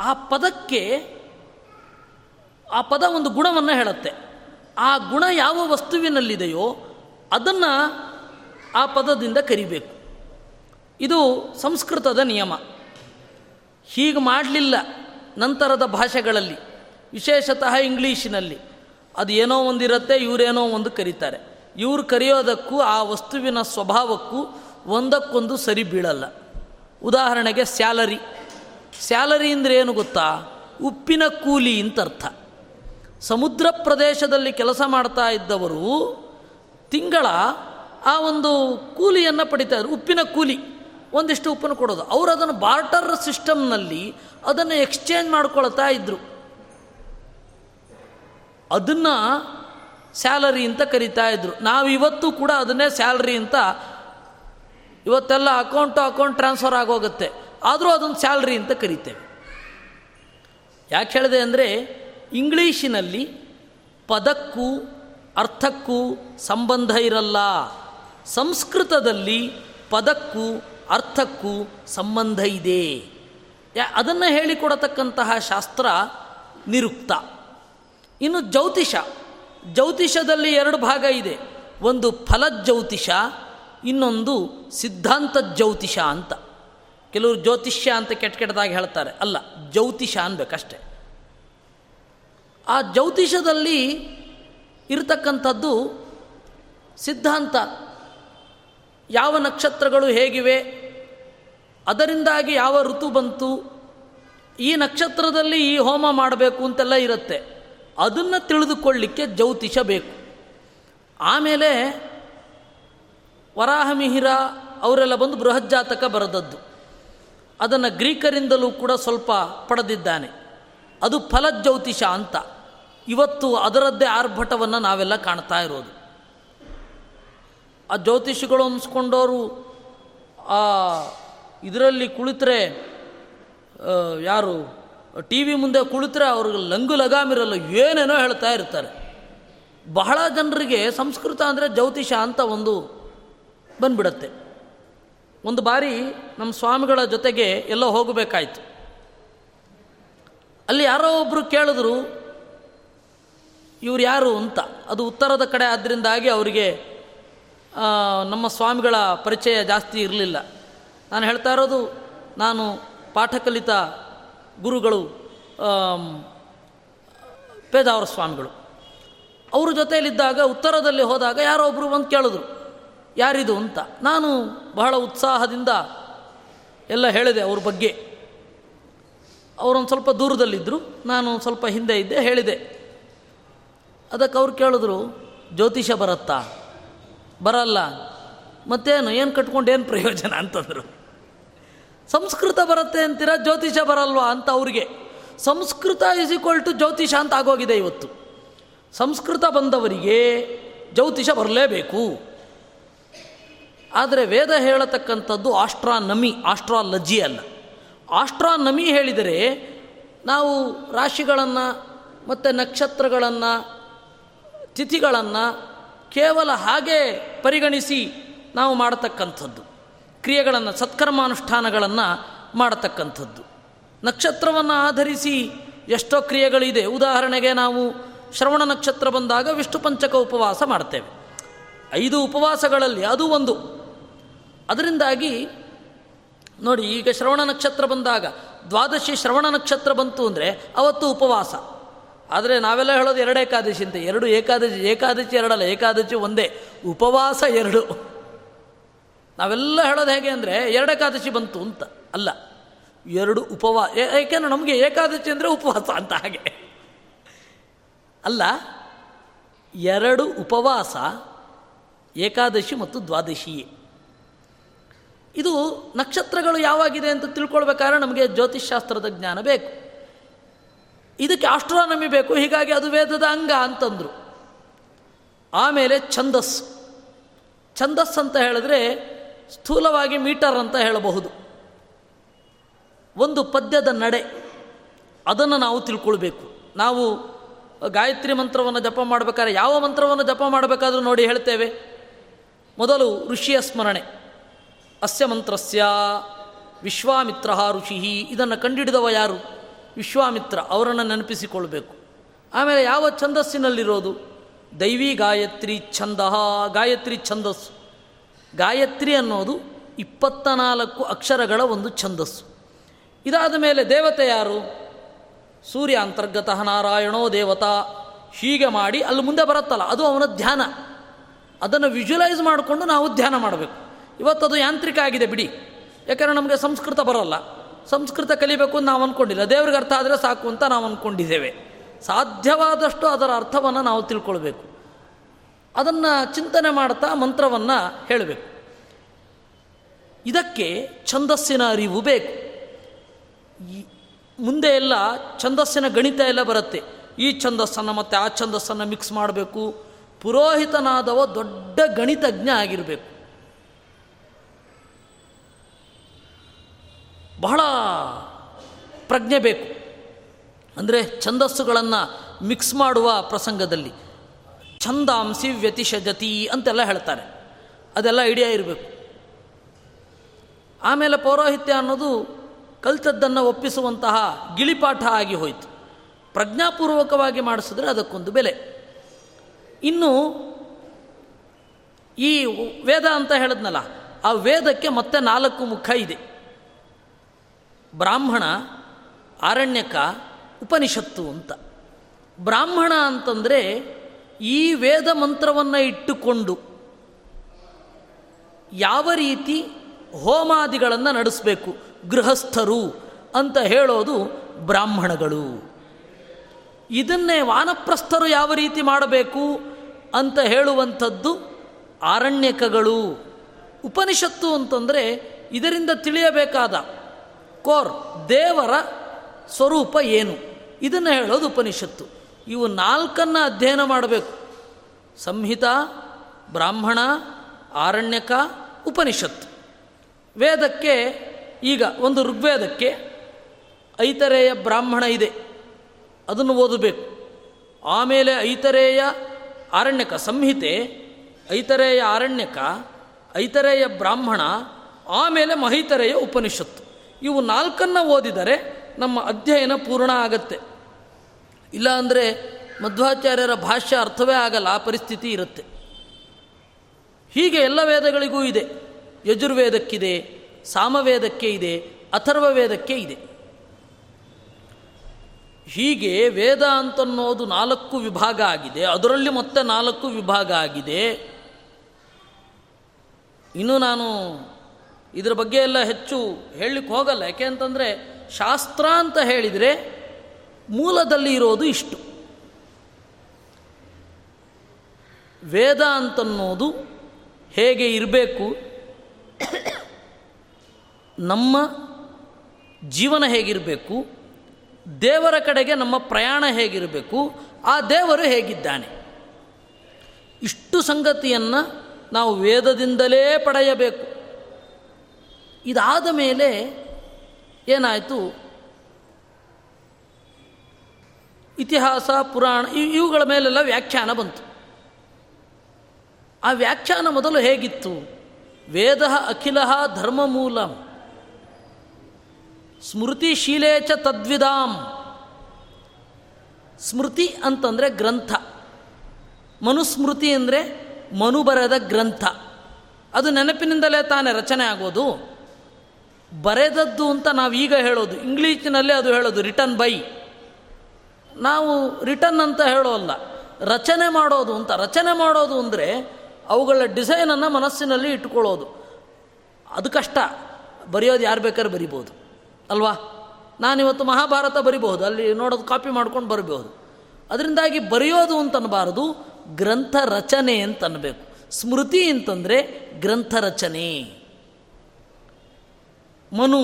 ಆ ಪದಕ್ಕೆ ಆ ಪದ ಒಂದು ಗುಣವನ್ನು ಹೇಳುತ್ತೆ. ಆ ಗುಣ ಯಾವ ವಸ್ತುವಿನಲ್ಲಿದೆಯೋ ಅದನ್ನು ಆ ಪದದಿಂದ ಕರಿಬೇಕು. ಇದು ಸಂಸ್ಕೃತದ ನಿಯಮ. ಹೀಗೆ ಮಾಡಲಿಲ್ಲ ನಂತರದ ಭಾಷೆಗಳಲ್ಲಿ, ವಿಶೇಷತಃ ಇಂಗ್ಲೀಷಿನಲ್ಲಿ. ಅದು ಏನೋ ಒಂದಿರುತ್ತೆ, ಇವರೇನೋ ಒಂದು ಕರೀತಾರೆ. ಇವರು ಕರೆಯೋದಕ್ಕೂ, ಆ ವಸ್ತುವಿನ ಸ್ವಭಾವಕ್ಕೂ ಒಂದಕ್ಕೊಂದು ಸರಿ ಬೀಳಲ್ಲ. ಉದಾಹರಣೆಗೆ ಸ್ಯಾಲರಿ. ಸ್ಯಾಲರಿ ಅಂದರೆ ಏನು ಗೊತ್ತಾ? ಉಪ್ಪಿನ ಕೂಲಿ ಅಂತ ಅರ್ಥ ಸಮುದ್ರ ಪ್ರದೇಶದಲ್ಲಿ ಕೆಲಸ ಮಾಡ್ತಾ ಇದ್ದವರು ತಿಂಗಳ ಆ ಒಂದು ಕೂಲಿಯನ್ನು ಪಡಿತಾರೆ ಉಪ್ಪಿನ ಕೂಲಿ. ಒಂದಿಷ್ಟು ಉಪ್ಪನ್ನು ಕೊಡೋದು. ಅವರು ಅದನ್ನು ಬಾರ್ಟರ್ ಸಿಸ್ಟಮ್ನಲ್ಲಿ ಅದನ್ನು ಎಕ್ಸ್ಚೇಂಜ್ ಮಾಡ್ಕೊಳ್ತಾ ಇದ್ದರು ಅದನ್ನು ಸ್ಯಾಲರಿ ಅಂತ ಕರಿತಾ ಇದ್ರು. ನಾವು ಇವತ್ತು ಕೂಡ ಅದನ್ನೇ ಸ್ಯಾಲ್ರಿ ಅಂತ ಇವತ್ತೆಲ್ಲ ಅಕೌಂಟ್ ಅಕೌಂಟ್ ಟ್ರಾನ್ಸ್ಫರ್ ಆಗೋಗುತ್ತೆ. ಆದರೂ ಅದನ್ನು ಸ್ಯಾಲ್ರಿ ಅಂತ ಕರಿತೇವೆ. ಯಾಕೆ ಹೇಳಿದೆ ಅಂದರೆ ಇಂಗ್ಲೀಷಿನಲ್ಲಿ ಪದಕ್ಕೂ ಅರ್ಥಕ್ಕೂ ಸಂಬಂಧ ಇರಲ್ಲ. ಸಂಸ್ಕೃತದಲ್ಲಿ ಪದಕ್ಕೂ ಅರ್ಥಕ್ಕೂ ಸಂಬಂಧ ಇದೆ. ಅದನ್ನು ಹೇಳಿಕೊಡತಕ್ಕಂತಹ ಶಾಸ್ತ್ರ ನಿರುಕ್ತ. ಇನ್ನು ಜ್ಯೋತಿಷ. ಜ್ಯೋತಿಷದಲ್ಲಿ ಎರಡು ಭಾಗ ಇದೆ. ಒಂದು ಫಲಜ್ಯೋತಿಷ, ಇನ್ನೊಂದು ಸಿದ್ಧಾಂತ ಜ್ಯೋತಿಷ ಅಂತ. ಕೆಲವರು ಜ್ಯೋತಿಷ್ಯ ಅಂತ ಕೆಟ್ಟ ಕೆಟ್ಟದಾಗಿ ಹೇಳ್ತಾರೆ. ಅಲ್ಲ, ಜ್ಯೋತಿಷ ಅನ್ಬೇಕಷ್ಟೆ. ಆ ಜ್ಯೋತಿಷದಲ್ಲಿ ಇರತಕ್ಕಂಥದ್ದು ಸಿದ್ಧಾಂತ. ಯಾವ ನಕ್ಷತ್ರಗಳು ಹೇಗಿವೆ? ಅದರಿಂದಾಗಿ ಯಾವ ಋತು ಬಂತು? ಈ ನಕ್ಷತ್ರದಲ್ಲಿ ಈ ಹೋಮ ಮಾಡಬೇಕು ಅಂತೆಲ್ಲ ಇರುತ್ತೆ. ಅದನ್ನು ತಿಳಿದುಕೊಳ್ಳಿಕ್ಕೆ ಜ್ಯೋತಿಷ ಬೇಕು. ಆಮೇಲೆ ವರಾಹಮಿಹಿರ ಅವರೆಲ್ಲ ಬಂದು ಬೃಹಜ್ಜಾತಕ ಬರೆದದ್ದು. ಅದನ್ನು ಗ್ರೀಕರಿಂದಲೂ ಕೂಡ ಸ್ವಲ್ಪ ಪಡೆದಿದ್ದಾನೆ. ಅದು ಫಲಜ್ಯೋತಿಷ ಅಂತ. ಇವತ್ತು ಅದರದ್ದೇ ಆರ್ಭಟವನ್ನು ನಾವೆಲ್ಲ ಕಾಣ್ತಾ ಇರೋದು. ಆ ಜ್ಯೋತಿಷಿಗಳು ಅನ್ಸ್ಕೊಂಡವರು ಇದರಲ್ಲಿ ಕುಳಿತರೆ ಯಾರು, ಟಿ ವಿ ಮುಂದೆ ಕುಳಿತರೆ ಅವ್ರಿಗೆ ಲಂಗು ಲಗಾಮಿರಲ್ಲ ಏನೇನೋ ಹೇಳ್ತಾ ಇರ್ತಾರೆ. ಬಹಳ ಜನರಿಗೆ ಸಂಸ್ಕೃತ ಅಂದರೆ ಜ್ಯೋತಿಷ ಅಂತ ಒಂದು ಬಂದ್ಬಿಡತ್ತೆ. ಒಂದು ಬಾರಿ ನಮ್ಮ ಸ್ವಾಮಿಗಳ ಜೊತೆಗೆ ಎಲ್ಲೋ ಹೋಗಬೇಕಾಯ್ತು. ಅಲ್ಲಿ ಯಾರೋ ಒಬ್ಬರು ಕೇಳಿದ್ರು, ಇವ್ರು ಯಾರು ಅಂತ? ಅದು ಉತ್ತರದ ಕಡೆ ಆದ್ದರಿಂದಾಗಿ ಅವರಿಗೆ ನಮ್ಮ ಸ್ವಾಮಿಗಳ ಪರಿಚಯ ಜಾಸ್ತಿ ಇರಲಿಲ್ಲ. ನಾನು ಹೇಳ್ತಾ ಇರೋದು, ನಾನು ಪಾಠ ಕಲಿತ ಗುರುಗಳು ಪೇದಾವರ ಸ್ವಾಮಿಗಳು ಅವ್ರ ಜೊತೆಯಲ್ಲಿದ್ದಾಗ, ಉತ್ತರದಲ್ಲಿ ಹೋದಾಗ ಯಾರೋ ಒಬ್ಬರು ಬಂದು ಕೇಳಿದ್ರು, ಯಾರಿದು ಅಂತ. ನಾನು ಬಹಳ ಉತ್ಸಾಹದಿಂದ ಎಲ್ಲ ಹೇಳಿದೆ ಅವ್ರ ಬಗ್ಗೆ. ಅವರೊಂದು ಸ್ವಲ್ಪ ದೂರದಲ್ಲಿದ್ದರು ನಾನು ಸ್ವಲ್ಪ ಹಿಂದೆ ಇದ್ದೆ, ಹೇಳಿದೆ. ಅದಕ್ಕೆ ಅವ್ರು ಕೇಳಿದ್ರು, ಜ್ಯೋತಿಷ ಬರುತ್ತಾ? ಬರಲ್ಲ. ಮತ್ತೇನು, ಏನು ಕಟ್ಕೊಂಡು ಏನು ಪ್ರಯೋಜನ ಅಂತಂದರು. ಸಂಸ್ಕೃತ ಬರುತ್ತೆ ಅಂತೀರ ಜ್ಯೋತಿಷ ಬರಲ್ವಾ ಅಂತ ಅವ್ರಿಗೆ. ಸಂಸ್ಕೃತ ಇಸ್ ಈಕ್ವಲ್ ಟು ಜ್ಯೋತಿಷ ಅಂತ ಆಗೋಗಿದೆ ಇವತ್ತು. ಸಂಸ್ಕೃತ ಬಂದವರಿಗೆ ಜ್ಯೋತಿಷ ಬರಲೇಬೇಕು. ಆದರೆ ವೇದ ಹೇಳತಕ್ಕಂಥದ್ದು ಆಸ್ಟ್ರಾನಮಿ, ಆಸ್ಟ್ರಾಲಜಿ ಅಲ್ಲ. ಆಸ್ಟ್ರಾನಮಿ ಹೇಳಿದರೆ ನಾವು ರಾಶಿಗಳನ್ನು ಮತ್ತು ನಕ್ಷತ್ರಗಳನ್ನು, ತಿಥಿಗಳನ್ನು ಕೇವಲ ಹಾಗೆ ಪರಿಗಣಿಸಿ ನಾವು ಮಾಡತಕ್ಕಂಥದ್ದು. ಕ್ರಿಯೆಗಳನ್ನು, ಸತ್ಕರ್ಮಾನುಷ್ಠಾನಗಳನ್ನು ಮಾಡತಕ್ಕಂಥದ್ದು. ನಕ್ಷತ್ರವನ್ನು ಆಧರಿಸಿ ಎಷ್ಟೋ ಕ್ರಿಯೆಗಳಿದೆ. ಉದಾಹರಣೆಗೆ ನಾವು ಶ್ರವಣ ನಕ್ಷತ್ರ ಬಂದಾಗ ವಿಷ್ಣು ಪಂಚಕ ಉಪವಾಸ ಮಾಡ್ತೇವೆ. ಐದು ಉಪವಾಸಗಳಲ್ಲಿ ಅದು ಒಂದು. ಅದರಿಂದಾಗಿ ನೋಡಿ, ಈಗ ಶ್ರವಣ ನಕ್ಷತ್ರ ಬಂದಾಗ, ದ್ವಾದಶಿ ಶ್ರವಣ ನಕ್ಷತ್ರ ಬಂತು ಅಂದರೆ ಅವತ್ತು ಉಪವಾಸ. ಆದರೆ ನಾವೆಲ್ಲ ಹೇಳೋದು ಎರಡು ಏಕಾದಶಿ ಅಂತ. ಎರಡು ಏಕಾದಶಿ ಏಕಾದಶಿ ಎರಡಲ್ಲ, ಏಕಾದಶಿ ಒಂದೇ. ಉಪವಾಸ ಎರಡು. ನಾವೆಲ್ಲ ಹೇಳೋದು ಹೇಗೆ ಅಂದರೆ ಎರಡು ಏಕಾದಶಿ ಬಂತು ಅಂತ. ಅಲ್ಲ, ಎರಡು ಉಪವಾಸ ಏಕೆಂದ್ರೆ ನಮಗೆ ಏಕಾದಶಿ ಅಂದರೆ ಉಪವಾಸ ಅಂತ ಹಾಗೆ. ಅಲ್ಲ, ಎರಡು ಉಪವಾಸ, ಏಕಾದಶಿ ಮತ್ತು ದ್ವಾದಶಿಯೇ ಇದು ನಕ್ಷತ್ರಗಳು ಯಾವಾಗಿದೆ ಅಂತ ತಿಳ್ಕೊಳ್ಬೇಕಾದ್ರೆ ನಮಗೆ ಜ್ಯೋತಿಷ್ಶಾಸ್ತ್ರದ ಜ್ಞಾನ ಬೇಕು. ಇದಕ್ಕೆ ಆಸ್ಟ್ರಾನಮಿ ಬೇಕು, ಹೀಗಾಗಿ ಅದು ವೇದದ ಅಂಗ ಅಂತಂದರು. ಆಮೇಲೆ ಛಂದಸ್ಸು. ಛಂದಸ್ ಅಂತ ಹೇಳಿದ್ರೆ ಸ್ಥೂಲವಾಗಿ ಮೀಟರ್ ಅಂತ ಹೇಳಬಹುದು. ಒಂದು ಪದ್ಯದ ನಡೆ, ಅದನ್ನು ನಾವು ತಿಳ್ಕೊಳ್ಬೇಕು. ನಾವು ಗಾಯತ್ರಿ ಮಂತ್ರವನ್ನು ಜಪ ಮಾಡಬೇಕಾದ್ರೆ ಯಾವ ಮಂತ್ರವನ್ನು ಜಪ ಮಾಡಬೇಕಾದ್ರೂ ನೋಡಿ ಹೇಳ್ತೇವೆ. ಮೊದಲು ಋಷಿಯ ಸ್ಮರಣೆ. ಅಸ್ಯ ಮಂತ್ರಸ್ಯ, ವಿಶ್ವಾಮಿತ್ರ ಋಷಿ ಇದನ್ನು ಕಂಡಿಡಿದವ ಯಾರು? ವಿಶ್ವಾಮಿತ್ರ, ಅವರನ್ನು ನೆನಪಿಸಿಕೊಳ್ಬೇಕು. ಆಮೇಲೆ ಯಾವ ಛಂದಸ್ಸಿನಲ್ಲಿರೋದು? ದೈವಿ ಗಾಯತ್ರಿ ಛಂದ, ಗಾಯತ್ರಿ ಛಂದಸ್ಸು. ಗಾಯತ್ರಿ ಅನ್ನೋದು ಇಪ್ಪತ್ತ ನಾಲ್ಕು ಅಕ್ಷರಗಳ ಒಂದು ಛಂದಸ್ಸು. ಇದಾದ ಮೇಲೆ ದೇವತೆ ಯಾರು? ಸೂರ್ಯ ಅಂತರ್ಗತ ನಾರಾಯಣೋ ದೇವತಾ. ಹೀಗೆ ಮಾಡಿ ಅಲ್ಲಿ ಮುಂದೆ ಬರುತ್ತಲ್ಲ, ಅದು ಅವನ ಧ್ಯಾನ. ಅದನ್ನು ವಿಜುವಲೈಸ್ ಮಾಡಿಕೊಂಡು ನಾವು ಧ್ಯಾನ ಮಾಡಬೇಕು. ಇವತ್ತದು ಯಾಂತ್ರಿಕ ಆಗಿದೆ ಬಿಡಿ. ಯಾಕಂದರೆ ನಮಗೆ ಸಂಸ್ಕೃತ ಬರೋಲ್ಲ. ಸಂಸ್ಕೃತ ಕಲಿಬೇಕು ಅಂತ ನಾವು ಅಂದ್ಕೊಂಡಿಲ್ಲ ದೇವ್ರಿಗೆ ಅರ್ಥ ಆದರೆ ಸಾಕು ಅಂತ ನಾವು ಅಂದ್ಕೊಂಡಿದ್ದೇವೆ ಸಾಧ್ಯವಾದಷ್ಟು ಅದರ ಅರ್ಥವನ್ನು ನಾವು ತಿಳ್ಕೊಳ್ಬೇಕು. ಅದನ್ನು ಚಿಂತನೆ ಮಾಡ್ತಾ ಮಂತ್ರವನ್ನು ಹೇಳಬೇಕು. ಇದಕ್ಕೆ ಛಂದಸ್ಸಿನ ಅರಿವು ಬೇಕು. ಮುಂದೆ ಎಲ್ಲ ಛಂದಸ್ಸಿನ ಗಣಿತ ಎಲ್ಲ ಬರುತ್ತೆ. ಈ ಛಂದಸ್ಸನ್ನು ಮತ್ತು ಆ ಛಂದಸ್ಸನ್ನು ಮಿಕ್ಸ್ ಮಾಡಬೇಕು. ಪುರೋಹಿತನಾದವ ದೊಡ್ಡ ಗಣಿತಜ್ಞ ಆಗಿರಬೇಕು. ಬಹಳ ಪ್ರಜ್ಞೆ ಬೇಕು. ಅಂದರೆ ಛಂದಸ್ಸುಗಳನ್ನು ಮಿಕ್ಸ್ ಮಾಡುವ ಪ್ರಸಂಗದಲ್ಲಿ. ಛಂದಾಂಸಿ ವ್ಯತಿಷಜತಿ ಅಂತೆಲ್ಲ ಹೇಳ್ತಾರೆ. ಅದೆಲ್ಲ ಐಡಿಯಾ ಇರಬೇಕು. ಆಮೇಲೆ ಪೌರೋಹಿತ್ಯ ಅನ್ನೋದು ಕಲ್ತದ್ದನ್ನು ಒಪ್ಪಿಸುವಂತಹ ಗಿಳಿಪಾಠ ಆಗಿ ಹೋಯಿತು. ಪ್ರಜ್ಞಾಪೂರ್ವಕವಾಗಿ ಮಾಡಿಸಿದ್ರೆ ಅದಕ್ಕೊಂದು ಬೆಲೆ. ಇನ್ನು ಈ ವೇದ ಅಂತ ಹೇಳಿದ್ನಲ್ಲ, ಆ ವೇದಕ್ಕೆ ಮತ್ತೆ ನಾಲ್ಕು ಮುಖ ಇದೆ. ಬ್ರಾಹ್ಮಣ ಆರಣ್ಯಕ ಉಪನಿಷತ್ತು ಅಂತ. ಬ್ರಾಹ್ಮಣ ಅಂತಂದರೆ ಈ ವೇದ ಮಂತ್ರವನ್ನು ಇಟ್ಟುಕೊಂಡು ಯಾವ ರೀತಿ ಹೋಮಾದಿಗಳನ್ನು ನಡೆಸಬೇಕು? ಗೃಹಸ್ಥರು ಅಂತ ಹೇಳೋದು ಬ್ರಾಹ್ಮಣಗಳು. ಇದನ್ನೇ ವಾನಪ್ರಸ್ಥರು ಯಾವ ರೀತಿ ಮಾಡಬೇಕು ಅಂತ ಹೇಳುವಂಥದ್ದು ಆರಣ್ಯಕಗಳು ಉಪನಿಷತ್ತು ಅಂತಂದರೆ ಇದರಿಂದ ತಿಳಿಯಬೇಕಾದ ಕೋರ್ ದೇವರ ಸ್ವರೂಪ ಏನು? ಇದನ್ನು ಹೇಳೋದು ಉಪನಿಷತ್ತು. ಇವು ನಾಲ್ಕನ್ನು ಅಧ್ಯಯನ ಮಾಡಬೇಕು. ಸಂಹಿತ, ಬ್ರಾಹ್ಮಣ, ಆರಣ್ಯಕ, ಉಪನಿಷತ್ತು. ವೇದಕ್ಕೆ ಈಗ ಒಂದು ಋಗ್ವೇದಕ್ಕೆ ಐತರೇಯ ಬ್ರಾಹ್ಮಣ ಇದೆ. ಅದನ್ನು ಓದಬೇಕು. ಆಮೇಲೆ ಐತರೇಯ ಆರಣ್ಯಕ ಸಂಹಿತೆ, ಐತರೇಯ ಆರಣ್ಯಕ, ಐತರೇಯ ಬ್ರಾಹ್ಮಣ, ಆಮೇಲೆ ಮಹಿತರೆಯ ಉಪನಿಷತ್ತು. ಇವು ನಾಲ್ಕನ್ನು ಓದಿದರೆ ನಮ್ಮ ಅಧ್ಯಯನ ಪೂರ್ಣ ಆಗತ್ತೆ. ಇಲ್ಲ ಅಂದರೆ ಮಧ್ವಾಚಾರ್ಯರ ಭಾಷ್ಯ ಅರ್ಥವೇ ಆಗಲ್ಲ, ಆ ಪರಿಸ್ಥಿತಿ ಇರುತ್ತೆ. ಹೀಗೆ ಎಲ್ಲ ವೇದಗಳಿಗೂ ಇದೆ. ಯಜುರ್ವೇದಕ್ಕಿದೆ, ಸಾಮವೇದಕ್ಕೆ ಇದೆ ಅಥರ್ವ ವೇದಕ್ಕೆ ಇದೆ. ಹೀಗೆ ವೇದ ಅಂತನ್ನೋದು ನಾಲ್ಕು ವಿಭಾಗ ಆಗಿದೆ. ಅದರಲ್ಲಿ ಮತ್ತೆ ನಾಲ್ಕು ವಿಭಾಗ ಆಗಿದೆ. ಇನ್ನು ನಾನು ಇದರ ಬಗ್ಗೆ ಎಲ್ಲ ಹೆಚ್ಚು ಹೇಳಲಿಕ್ಕೆ ಹೋಗಲ್ಲ. ಯಾಕೆ ಅಂತಂದರೆ ಶಾಸ್ತ್ರ ಅಂತ ಹೇಳಿದರೆ ಮೂಲದಲ್ಲಿ ಇರೋದು ಇಷ್ಟು. ವೇದ ಅಂತನ್ನೋದು ಹೇಗೆ ಇರಬೇಕು, ನಮ್ಮ ಜೀವನ ಹೇಗಿರಬೇಕು, ದೇವರ ಕಡೆಗೆ ನಮ್ಮ ಪ್ರಯಾಣ ಹೇಗಿರಬೇಕು, ಆ ದೇವರು ಹೇಗಿದ್ದಾನೆ. ಇಷ್ಟು ಸಂಗತಿಯನ್ನು ನಾವು ವೇದದಿಂದಲೇ ಪಡೆಯಬೇಕು. ಇದಾದ ಮೇಲೆ ಏನಾಯಿತು? ಇತಿಹಾಸ, ಪುರಾಣ ಇವುಗಳ ಮೇಲೆಲ್ಲ ವ್ಯಾಖ್ಯಾನ ಬಂತು. ಆ ವ್ಯಾಖ್ಯಾನ ಮೊದಲು ಹೇಗಿತ್ತು? ವೇದ ಅಖಿಲ ಧರ್ಮಮೂಲ. ಸ್ಮೃತಿಶೀಲೇ ಚ ತದ್ವಿದಾಂ ಸ್ಮೃತಿ ಅಂತಂದರೆ ಗ್ರಂಥ. ಮನುಸ್ಮೃತಿ ಅಂದರೆ ಮನು ಬರೆದ ಗ್ರಂಥ. ಅದು ನೆನಪಿನಿಂದಲೇ ತಾನೇ ರಚನೆ ಆಗೋದು. ಬರೆದದ್ದು ಅಂತ ನಾವು ಈಗ ಹೇಳೋದು. ಇಂಗ್ಲೀಷಿನಲ್ಲೇ ಅದು ಹೇಳೋದು ರಿಟರ್ನ್ ಬೈ ನಾವು ರಿಟರ್ನ್ ಅಂತ ಹೇಳೋಲ್ಲ. ರಚನೆ ಮಾಡೋದು ಅಂತ. ರಚನೆ ಮಾಡೋದು ಅಂದರೆ ಅವುಗಳ ಡಿಸೈನನ್ನು ಮನಸ್ಸಿನಲ್ಲಿ ಇಟ್ಕೊಳ್ಳೋದು. ಅದು ಕಷ್ಟ. ಬರೆಯೋದು ಯಾರು ಬೇಕಾದ್ರೆ ಬರಿಬೋದು ಅಲ್ವಾ? ನಾನಿವತ್ತು ಮಹಾಭಾರತ ಬರಿಬಹುದು. ಅಲ್ಲಿ ನೋಡೋದು ಕಾಪಿ ಮಾಡ್ಕೊಂಡು ಬರಬಹುದು. ಅದರಿಂದಾಗಿ ಬರೆಯೋದು ಅಂತನಬಾರದು ಗ್ರಂಥ ರಚನೆ ಅಂತ ಅನ್ನಬೇಕು ಸ್ಮೃತಿ ಅಂತಂದರೆ ಗ್ರಂಥ ರಚನೆ. ಮನು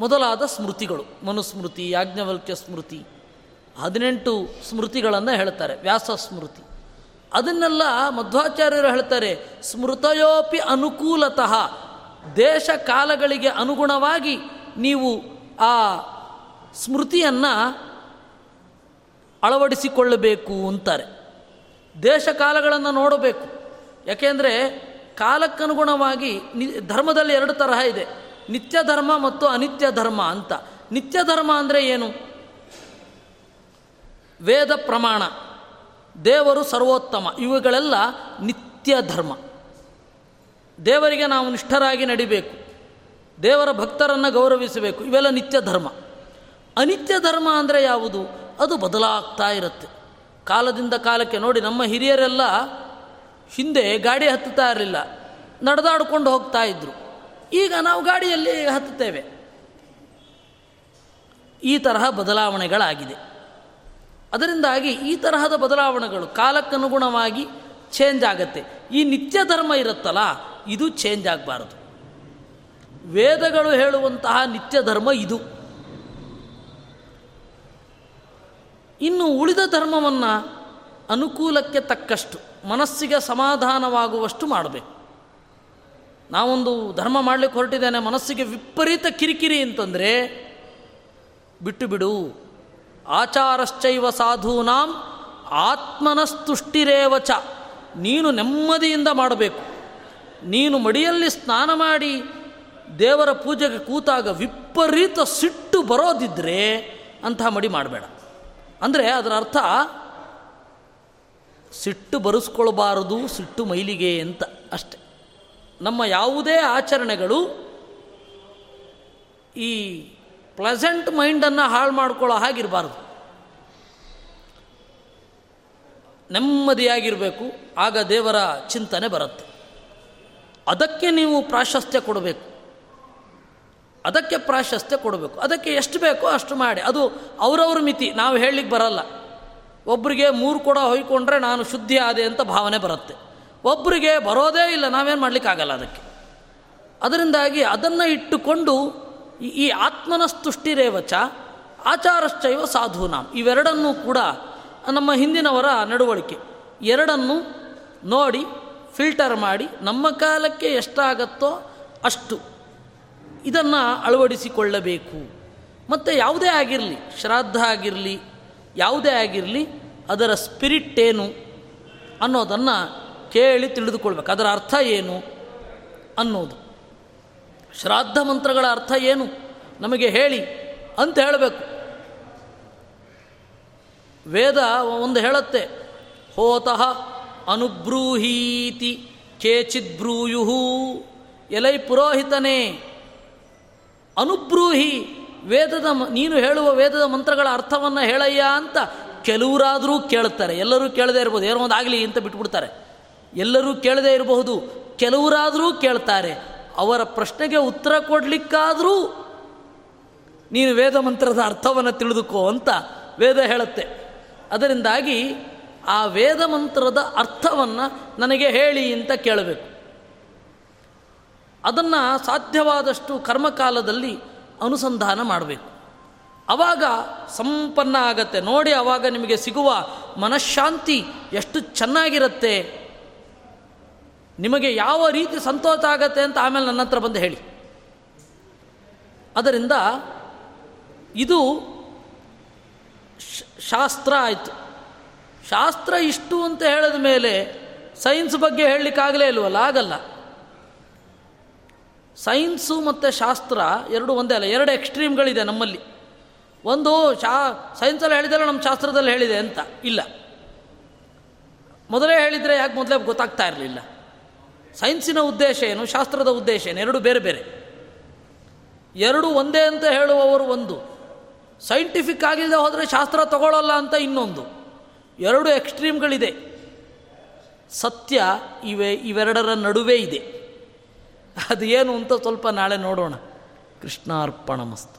ಮೊದಲಾದ ಸ್ಮೃತಿಗಳು. ಮನುಸ್ಮೃತಿ, ಯಾಜ್ಞವಲ್ಕ್ಯ ಸ್ಮೃತಿ. ಹದಿನೆಂಟು ಸ್ಮೃತಿಗಳನ್ನು ಹೇಳ್ತಾರೆ, ವ್ಯಾಸ ಸ್ಮೃತಿ. ಅದನ್ನೆಲ್ಲ ಮಧ್ವಾಚಾರ್ಯರು ಹೇಳ್ತಾರೆ, ಸ್ಮೃತಯೋಪಿ ಅನುಕೂಲತಃ, ದೇಶ ಕಾಲಗಳಿಗೆ ಅನುಗುಣವಾಗಿ ನೀವು ಆ ಸ್ಮೃತಿಯನ್ನು ಅಳವಡಿಸಿಕೊಳ್ಳಬೇಕು ಅಂತಾರೆ. ದೇಶ ಕಾಲಗಳನ್ನು ನೋಡಬೇಕು. ಯಾಕೆಂದರೆ ಕಾಲಕ್ಕನುಗುಣವಾಗಿ ನಿ, ಧರ್ಮದಲ್ಲಿ ಎರಡು ತರಹ ಇದೆ. ನಿತ್ಯ ಧರ್ಮ ಮತ್ತು ಅನಿತ್ಯ ಧರ್ಮ ಅಂತ. ನಿತ್ಯ ಧರ್ಮ ಅಂದರೆ ಏನು? ವೇದ ಪ್ರಮಾಣ. ದೇವರು ಸರ್ವೋತ್ತಮ. ಇವುಗಳೆಲ್ಲ ನಿತ್ಯ ಧರ್ಮ. ದೇವರಿಗೆ ನಾವು ನಿಷ್ಠರಾಗಿ ನಡಿಬೇಕು. ದೇವರ ಭಕ್ತರನ್ನು ಗೌರವಿಸಬೇಕು. ಇವೆಲ್ಲ ನಿತ್ಯ ಧರ್ಮ. ಅನಿತ್ಯ ಧರ್ಮ ಅಂದರೆ ಯಾವುದು? ಅದು ಬದಲಾಗ್ತಾ ಇರುತ್ತೆ. ಕಾಲದಿಂದ ಕಾಲಕ್ಕೆ ನೋಡಿ ನಮ್ಮ ಹಿರಿಯರೆಲ್ಲ ಹಿಂದೆ ಗಾಡಿ ಹತ್ತುತ್ತಾ ಇರಲಿಲ್ಲ. ನಡೆದಾಡಿಕೊಂಡು ಹೋಗ್ತಾ ಇದ್ರು. ಈಗ ನಾವು ಗಾಡಿಯಲ್ಲಿ ಹತ್ತುತ್ತೇವೆ. ಈ ತರಹ ಬದಲಾವಣೆಗಳಾಗಿದೆ. ಅದರಿಂದಾಗಿ ಈ ತರಹದ ಬದಲಾವಣೆಗಳು ಕಾಲಕ್ಕನುಗುಣವಾಗಿ ಚೇಂಜ್ ಆಗತ್ತೆ. ಈ ನಿತ್ಯ ಧರ್ಮ ಇರುತ್ತಲ್ಲ, ಇದು ಚೇಂಜ್ ಆಗಬಾರದು. ವೇದಗಳು ಹೇಳುವಂತಹ ನಿತ್ಯ ಧರ್ಮ ಇದು. ಇನ್ನು ಉಳಿದ ಧರ್ಮವನ್ನು ಅನುಕೂಲಕ್ಕೆ ತಕ್ಕಷ್ಟು, ಮನಸ್ಸಿಗೆ ಸಮಾಧಾನವಾಗುವಷ್ಟು ಮಾಡಬೇಕು. ನಾವೊಂದು ಧರ್ಮ ಮಾಡಲಿಕ್ಕೆ ಹೊರಟಿದ್ದೇನೆ, ಮನಸ್ಸಿಗೆ ವಿಪರೀತ ಕಿರಿಕಿರಿ ಅಂತಂದರೆ, ಬಿಟ್ಟು ಬಿಡು ಆಚಾರಶ್ಚೈವ ಸಾಧೂನಾಂ ಆತ್ಮನಸ್ತುಷ್ಟಿರೇವಚ ನೀನು ನೆಮ್ಮದಿಯಿಂದ ಮಾಡಬೇಕು. ನೀನು ಮಡಿಯಲ್ಲಿ ಸ್ನಾನ ಮಾಡಿ ದೇವರ ಪೂಜೆಗೆ ಕೂತಾಗ ವಿಪರೀತ ಸಿಟ್ಟು ಬರೋದಿದ್ದರೆ ಅಂತಹ ಮಡಿ ಮಾಡಬೇಡ. ಅಂದರೆ ಅದರ ಅರ್ಥ ಸಿಟ್ಟು ಬರೆಸ್ಕೊಳ್ಬಾರದು, ಸಿಟ್ಟು ಮೈಲಿಗೆ ಅಂತ ಅಷ್ಟೆ. ನಮ್ಮ ಯಾವುದೇ ಆಚರಣೆಗಳು ಈ ಪ್ಲೆಸೆಂಟ್ ಮೈಂಡನ್ನು ಹಾಳು ಮಾಡ್ಕೊಳ್ಳೋ ಹಾಗಿರಬಾರ್ದು. ನೆಮ್ಮದಿಯಾಗಿರಬೇಕು, ಆಗ ದೇವರ ಚಿಂತನೆ ಬರುತ್ತೆ. ಅದಕ್ಕೆ ನೀವು ಪ್ರಾಶಸ್ತ್ಯ ಕೊಡಬೇಕು. ಅದಕ್ಕೆ ಪ್ರಾಶಸ್ತ್ಯ ಕೊಡಬೇಕು. ಅದಕ್ಕೆ ಎಷ್ಟು ಬೇಕೋ ಅಷ್ಟು ಮಾಡಿ. ಅದು ಅವರವ್ರ ಮಿತಿ. ನಾವು ಹೇಳಲಿಕ್ಕೆ ಬರಲ್ಲ. ಒಬ್ಬರಿಗೆ ಮೂರು ಕೂಡ ಹೊಯ್ಕೊಂಡ್ರೆ ನಾನು ಶುದ್ಧಿ ಆದೆ ಅಂತ ಭಾವನೆ ಬರುತ್ತೆ. ಒಬ್ಬರಿಗೆ ಬರೋದೇ ಇಲ್ಲ. ನಾವೇನು ಮಾಡಲಿಕ್ಕಾಗಲ್ಲ ಅದಕ್ಕೆ. ಅದರಿಂದಾಗಿ ಅದನ್ನು ಇಟ್ಟುಕೊಂಡು ಈ ಆತ್ಮನ ಸ್ತುಷ್ಟಿರೇವಚ ಆಚಾರಶ್ಚೈವ ಸಾಧೂನಾಂ. ಇವೆರಡನ್ನೂ ಕೂಡ ನಮ್ಮ ಹಿಂದಿನವರ ನಡವಳಿಕೆ. ಎರಡನ್ನು ನೋಡಿ, ಫಿಲ್ಟರ್ ಮಾಡಿ, ನಮ್ಮ ಕಾಲಕ್ಕೆ ಎಷ್ಟಾಗತ್ತೋ ಅಷ್ಟು ಇದನ್ನು ಅಳವಡಿಸಿಕೊಳ್ಳಬೇಕು. ಮತ್ತು ಯಾವುದೇ ಆಗಿರಲಿ, ಶ್ರಾದ್ದ ಆಗಿರಲಿ, ಯಾವುದೇ ಆಗಿರಲಿ, ಅದರ ಸ್ಪಿರಿಟ್ ಏನು ಅನ್ನೋದನ್ನು ಕೇಳಿ ತಿಳಿದುಕೊಳ್ಬೇಕು. ಅದರ ಅರ್ಥ ಏನು ಅನ್ನೋದು. ಶ್ರಾದ್ದ ಮಂತ್ರಗಳ ಅರ್ಥ ಏನು? ನಮಗೆ ಹೇಳಿ ಅಂತ ಹೇಳಬೇಕು. ವೇದ ಒಂದು ಹೇಳುತ್ತೆ, ಹೋತಃ ಅನುಬ್ರೂಹೀತಿ ಕೇಚಿದ್ ಬ್ರೂಯುಹು ಎಲೈ ಪುರೋಹಿತನೇ. ಅನುಬ್ರೂಹಿ ವೇದದ ನೀನು ಹೇಳುವ ವೇದದ ಮಂತ್ರಗಳ ಅರ್ಥವನ್ನು ಹೇಳಯ್ಯ ಅಂತ ಕೆಲವರಾದರೂ ಕೇಳ್ತಾರೆ ಎಲ್ಲರೂ ಕೇಳದೇ ಇರ್ಬೋದು. ಏನೋ ಒಂದು ಅಂತ ಬಿಟ್ಬಿಡ್ತಾರೆ. ಎಲ್ಲರೂ ಕೇಳದೇ ಇರಬಹುದು. ಕೆಲವರಾದರೂ ಕೇಳ್ತಾರೆ. ಅವರ ಪ್ರಶ್ನೆಗೆ ಉತ್ತರ ಕೊಡಲಿಕ್ಕಾದರೂ ನೀನು ವೇದ ಮಂತ್ರದ ಅರ್ಥವನ್ನು ತಿಳಿದುಕೋ ಅಂತ ವೇದ ಹೇಳುತ್ತೆ. ಅದರಿಂದಾಗಿ ಆ ವೇದ ಮಂತ್ರದ ಅರ್ಥವನ್ನು ನನಗೆ ಹೇಳಿ ಅಂತ ಕೇಳಬೇಕು. ಅದನ್ನು ಸಾಧ್ಯವಾದಷ್ಟು ಕರ್ಮಕಾಲದಲ್ಲಿ ಅನುಸಂಧಾನ ಮಾಡಬೇಕು. ಅವಾಗ ಸಂಪನ್ನ ಆಗತ್ತೆ. ನೋಡಿ ಅವಾಗ ನಿಮಗೆ ಸಿಗುವ ಮನಃಶಾಂತಿ ಎಷ್ಟು ಚೆನ್ನಾಗಿರುತ್ತೆ. ನಿಮಗೆ ಯಾವ ರೀತಿ ಸಂತೋಷ ಆಗತ್ತೆ ಅಂತ ಆಮೇಲೆ ನನ್ನ ಹತ್ರ ಬಂದು ಹೇಳಿ. ಅದರಿಂದ ಇದು ಶಾಸ್ತ್ರ ಆಯಿತು. ಶಾಸ್ತ್ರ ಇಷ್ಟು ಅಂತ ಹೇಳಿದ ಮೇಲೆ ಸೈನ್ಸ್ ಬಗ್ಗೆ ಹೇಳಲಿಕ್ಕಾಗಲೇ ಇಲ್ವಲ್ಲ? ಆಗಲ್ಲ. ಸೈನ್ಸು ಮತ್ತು ಶಾಸ್ತ್ರ ಎರಡು ಒಂದೇ ಅಲ್ಲ, ಎರಡು ಎಕ್ಸ್ಟ್ರೀಮ್ಗಳಿದೆ ನಮ್ಮಲ್ಲಿ. ಒಂದು ಶಾ, ಸೈನ್ಸಲ್ಲಿ ಹೇಳಿದರೆ ನಮ್ಮ ಶಾಸ್ತ್ರದಲ್ಲಿ ಹೇಳಿದೆ ಅಂತ. ಇಲ್ಲ. ಮೊದಲೇ ಹೇಳಿದರೆ ಯಾಕೆ ಮೊದಲೇ ಗೊತ್ತಾಗ್ತಾ ಇರಲಿಲ್ಲ? ಸೈನ್ಸಿನ ಉದ್ದೇಶ ಏನು, ಶಾಸ್ತ್ರದ ಉದ್ದೇಶ ಏನು? ಎರಡು ಬೇರೆ ಬೇರೆ. ಎರಡು ಒಂದೇ ಅಂತ ಹೇಳುವವರು ಒಂದು. ಸೈಂಟಿಫಿಕ್ ಆಗಿಲ್ಲದೆ ಹೋದರೆ ಶಾಸ್ತ್ರ ತಗೊಳ್ಳಲ್ಲ ಅಂತ ಇನ್ನೊಂದು. ಎರಡು ಎಕ್ಸ್ಟ್ರೀಮ್ಗಳಿದೆ. ಸತ್ಯ ಇವೆ, ಇವೆರಡರ ನಡುವೆ ಇದೆ. ಅದು ಏನು ಅಂತ ಸ್ವಲ್ಪ ನಾಳೆ ನೋಡೋಣ. ಕೃಷ್ಣಾರ್ಪಣ ಮಸ್ತು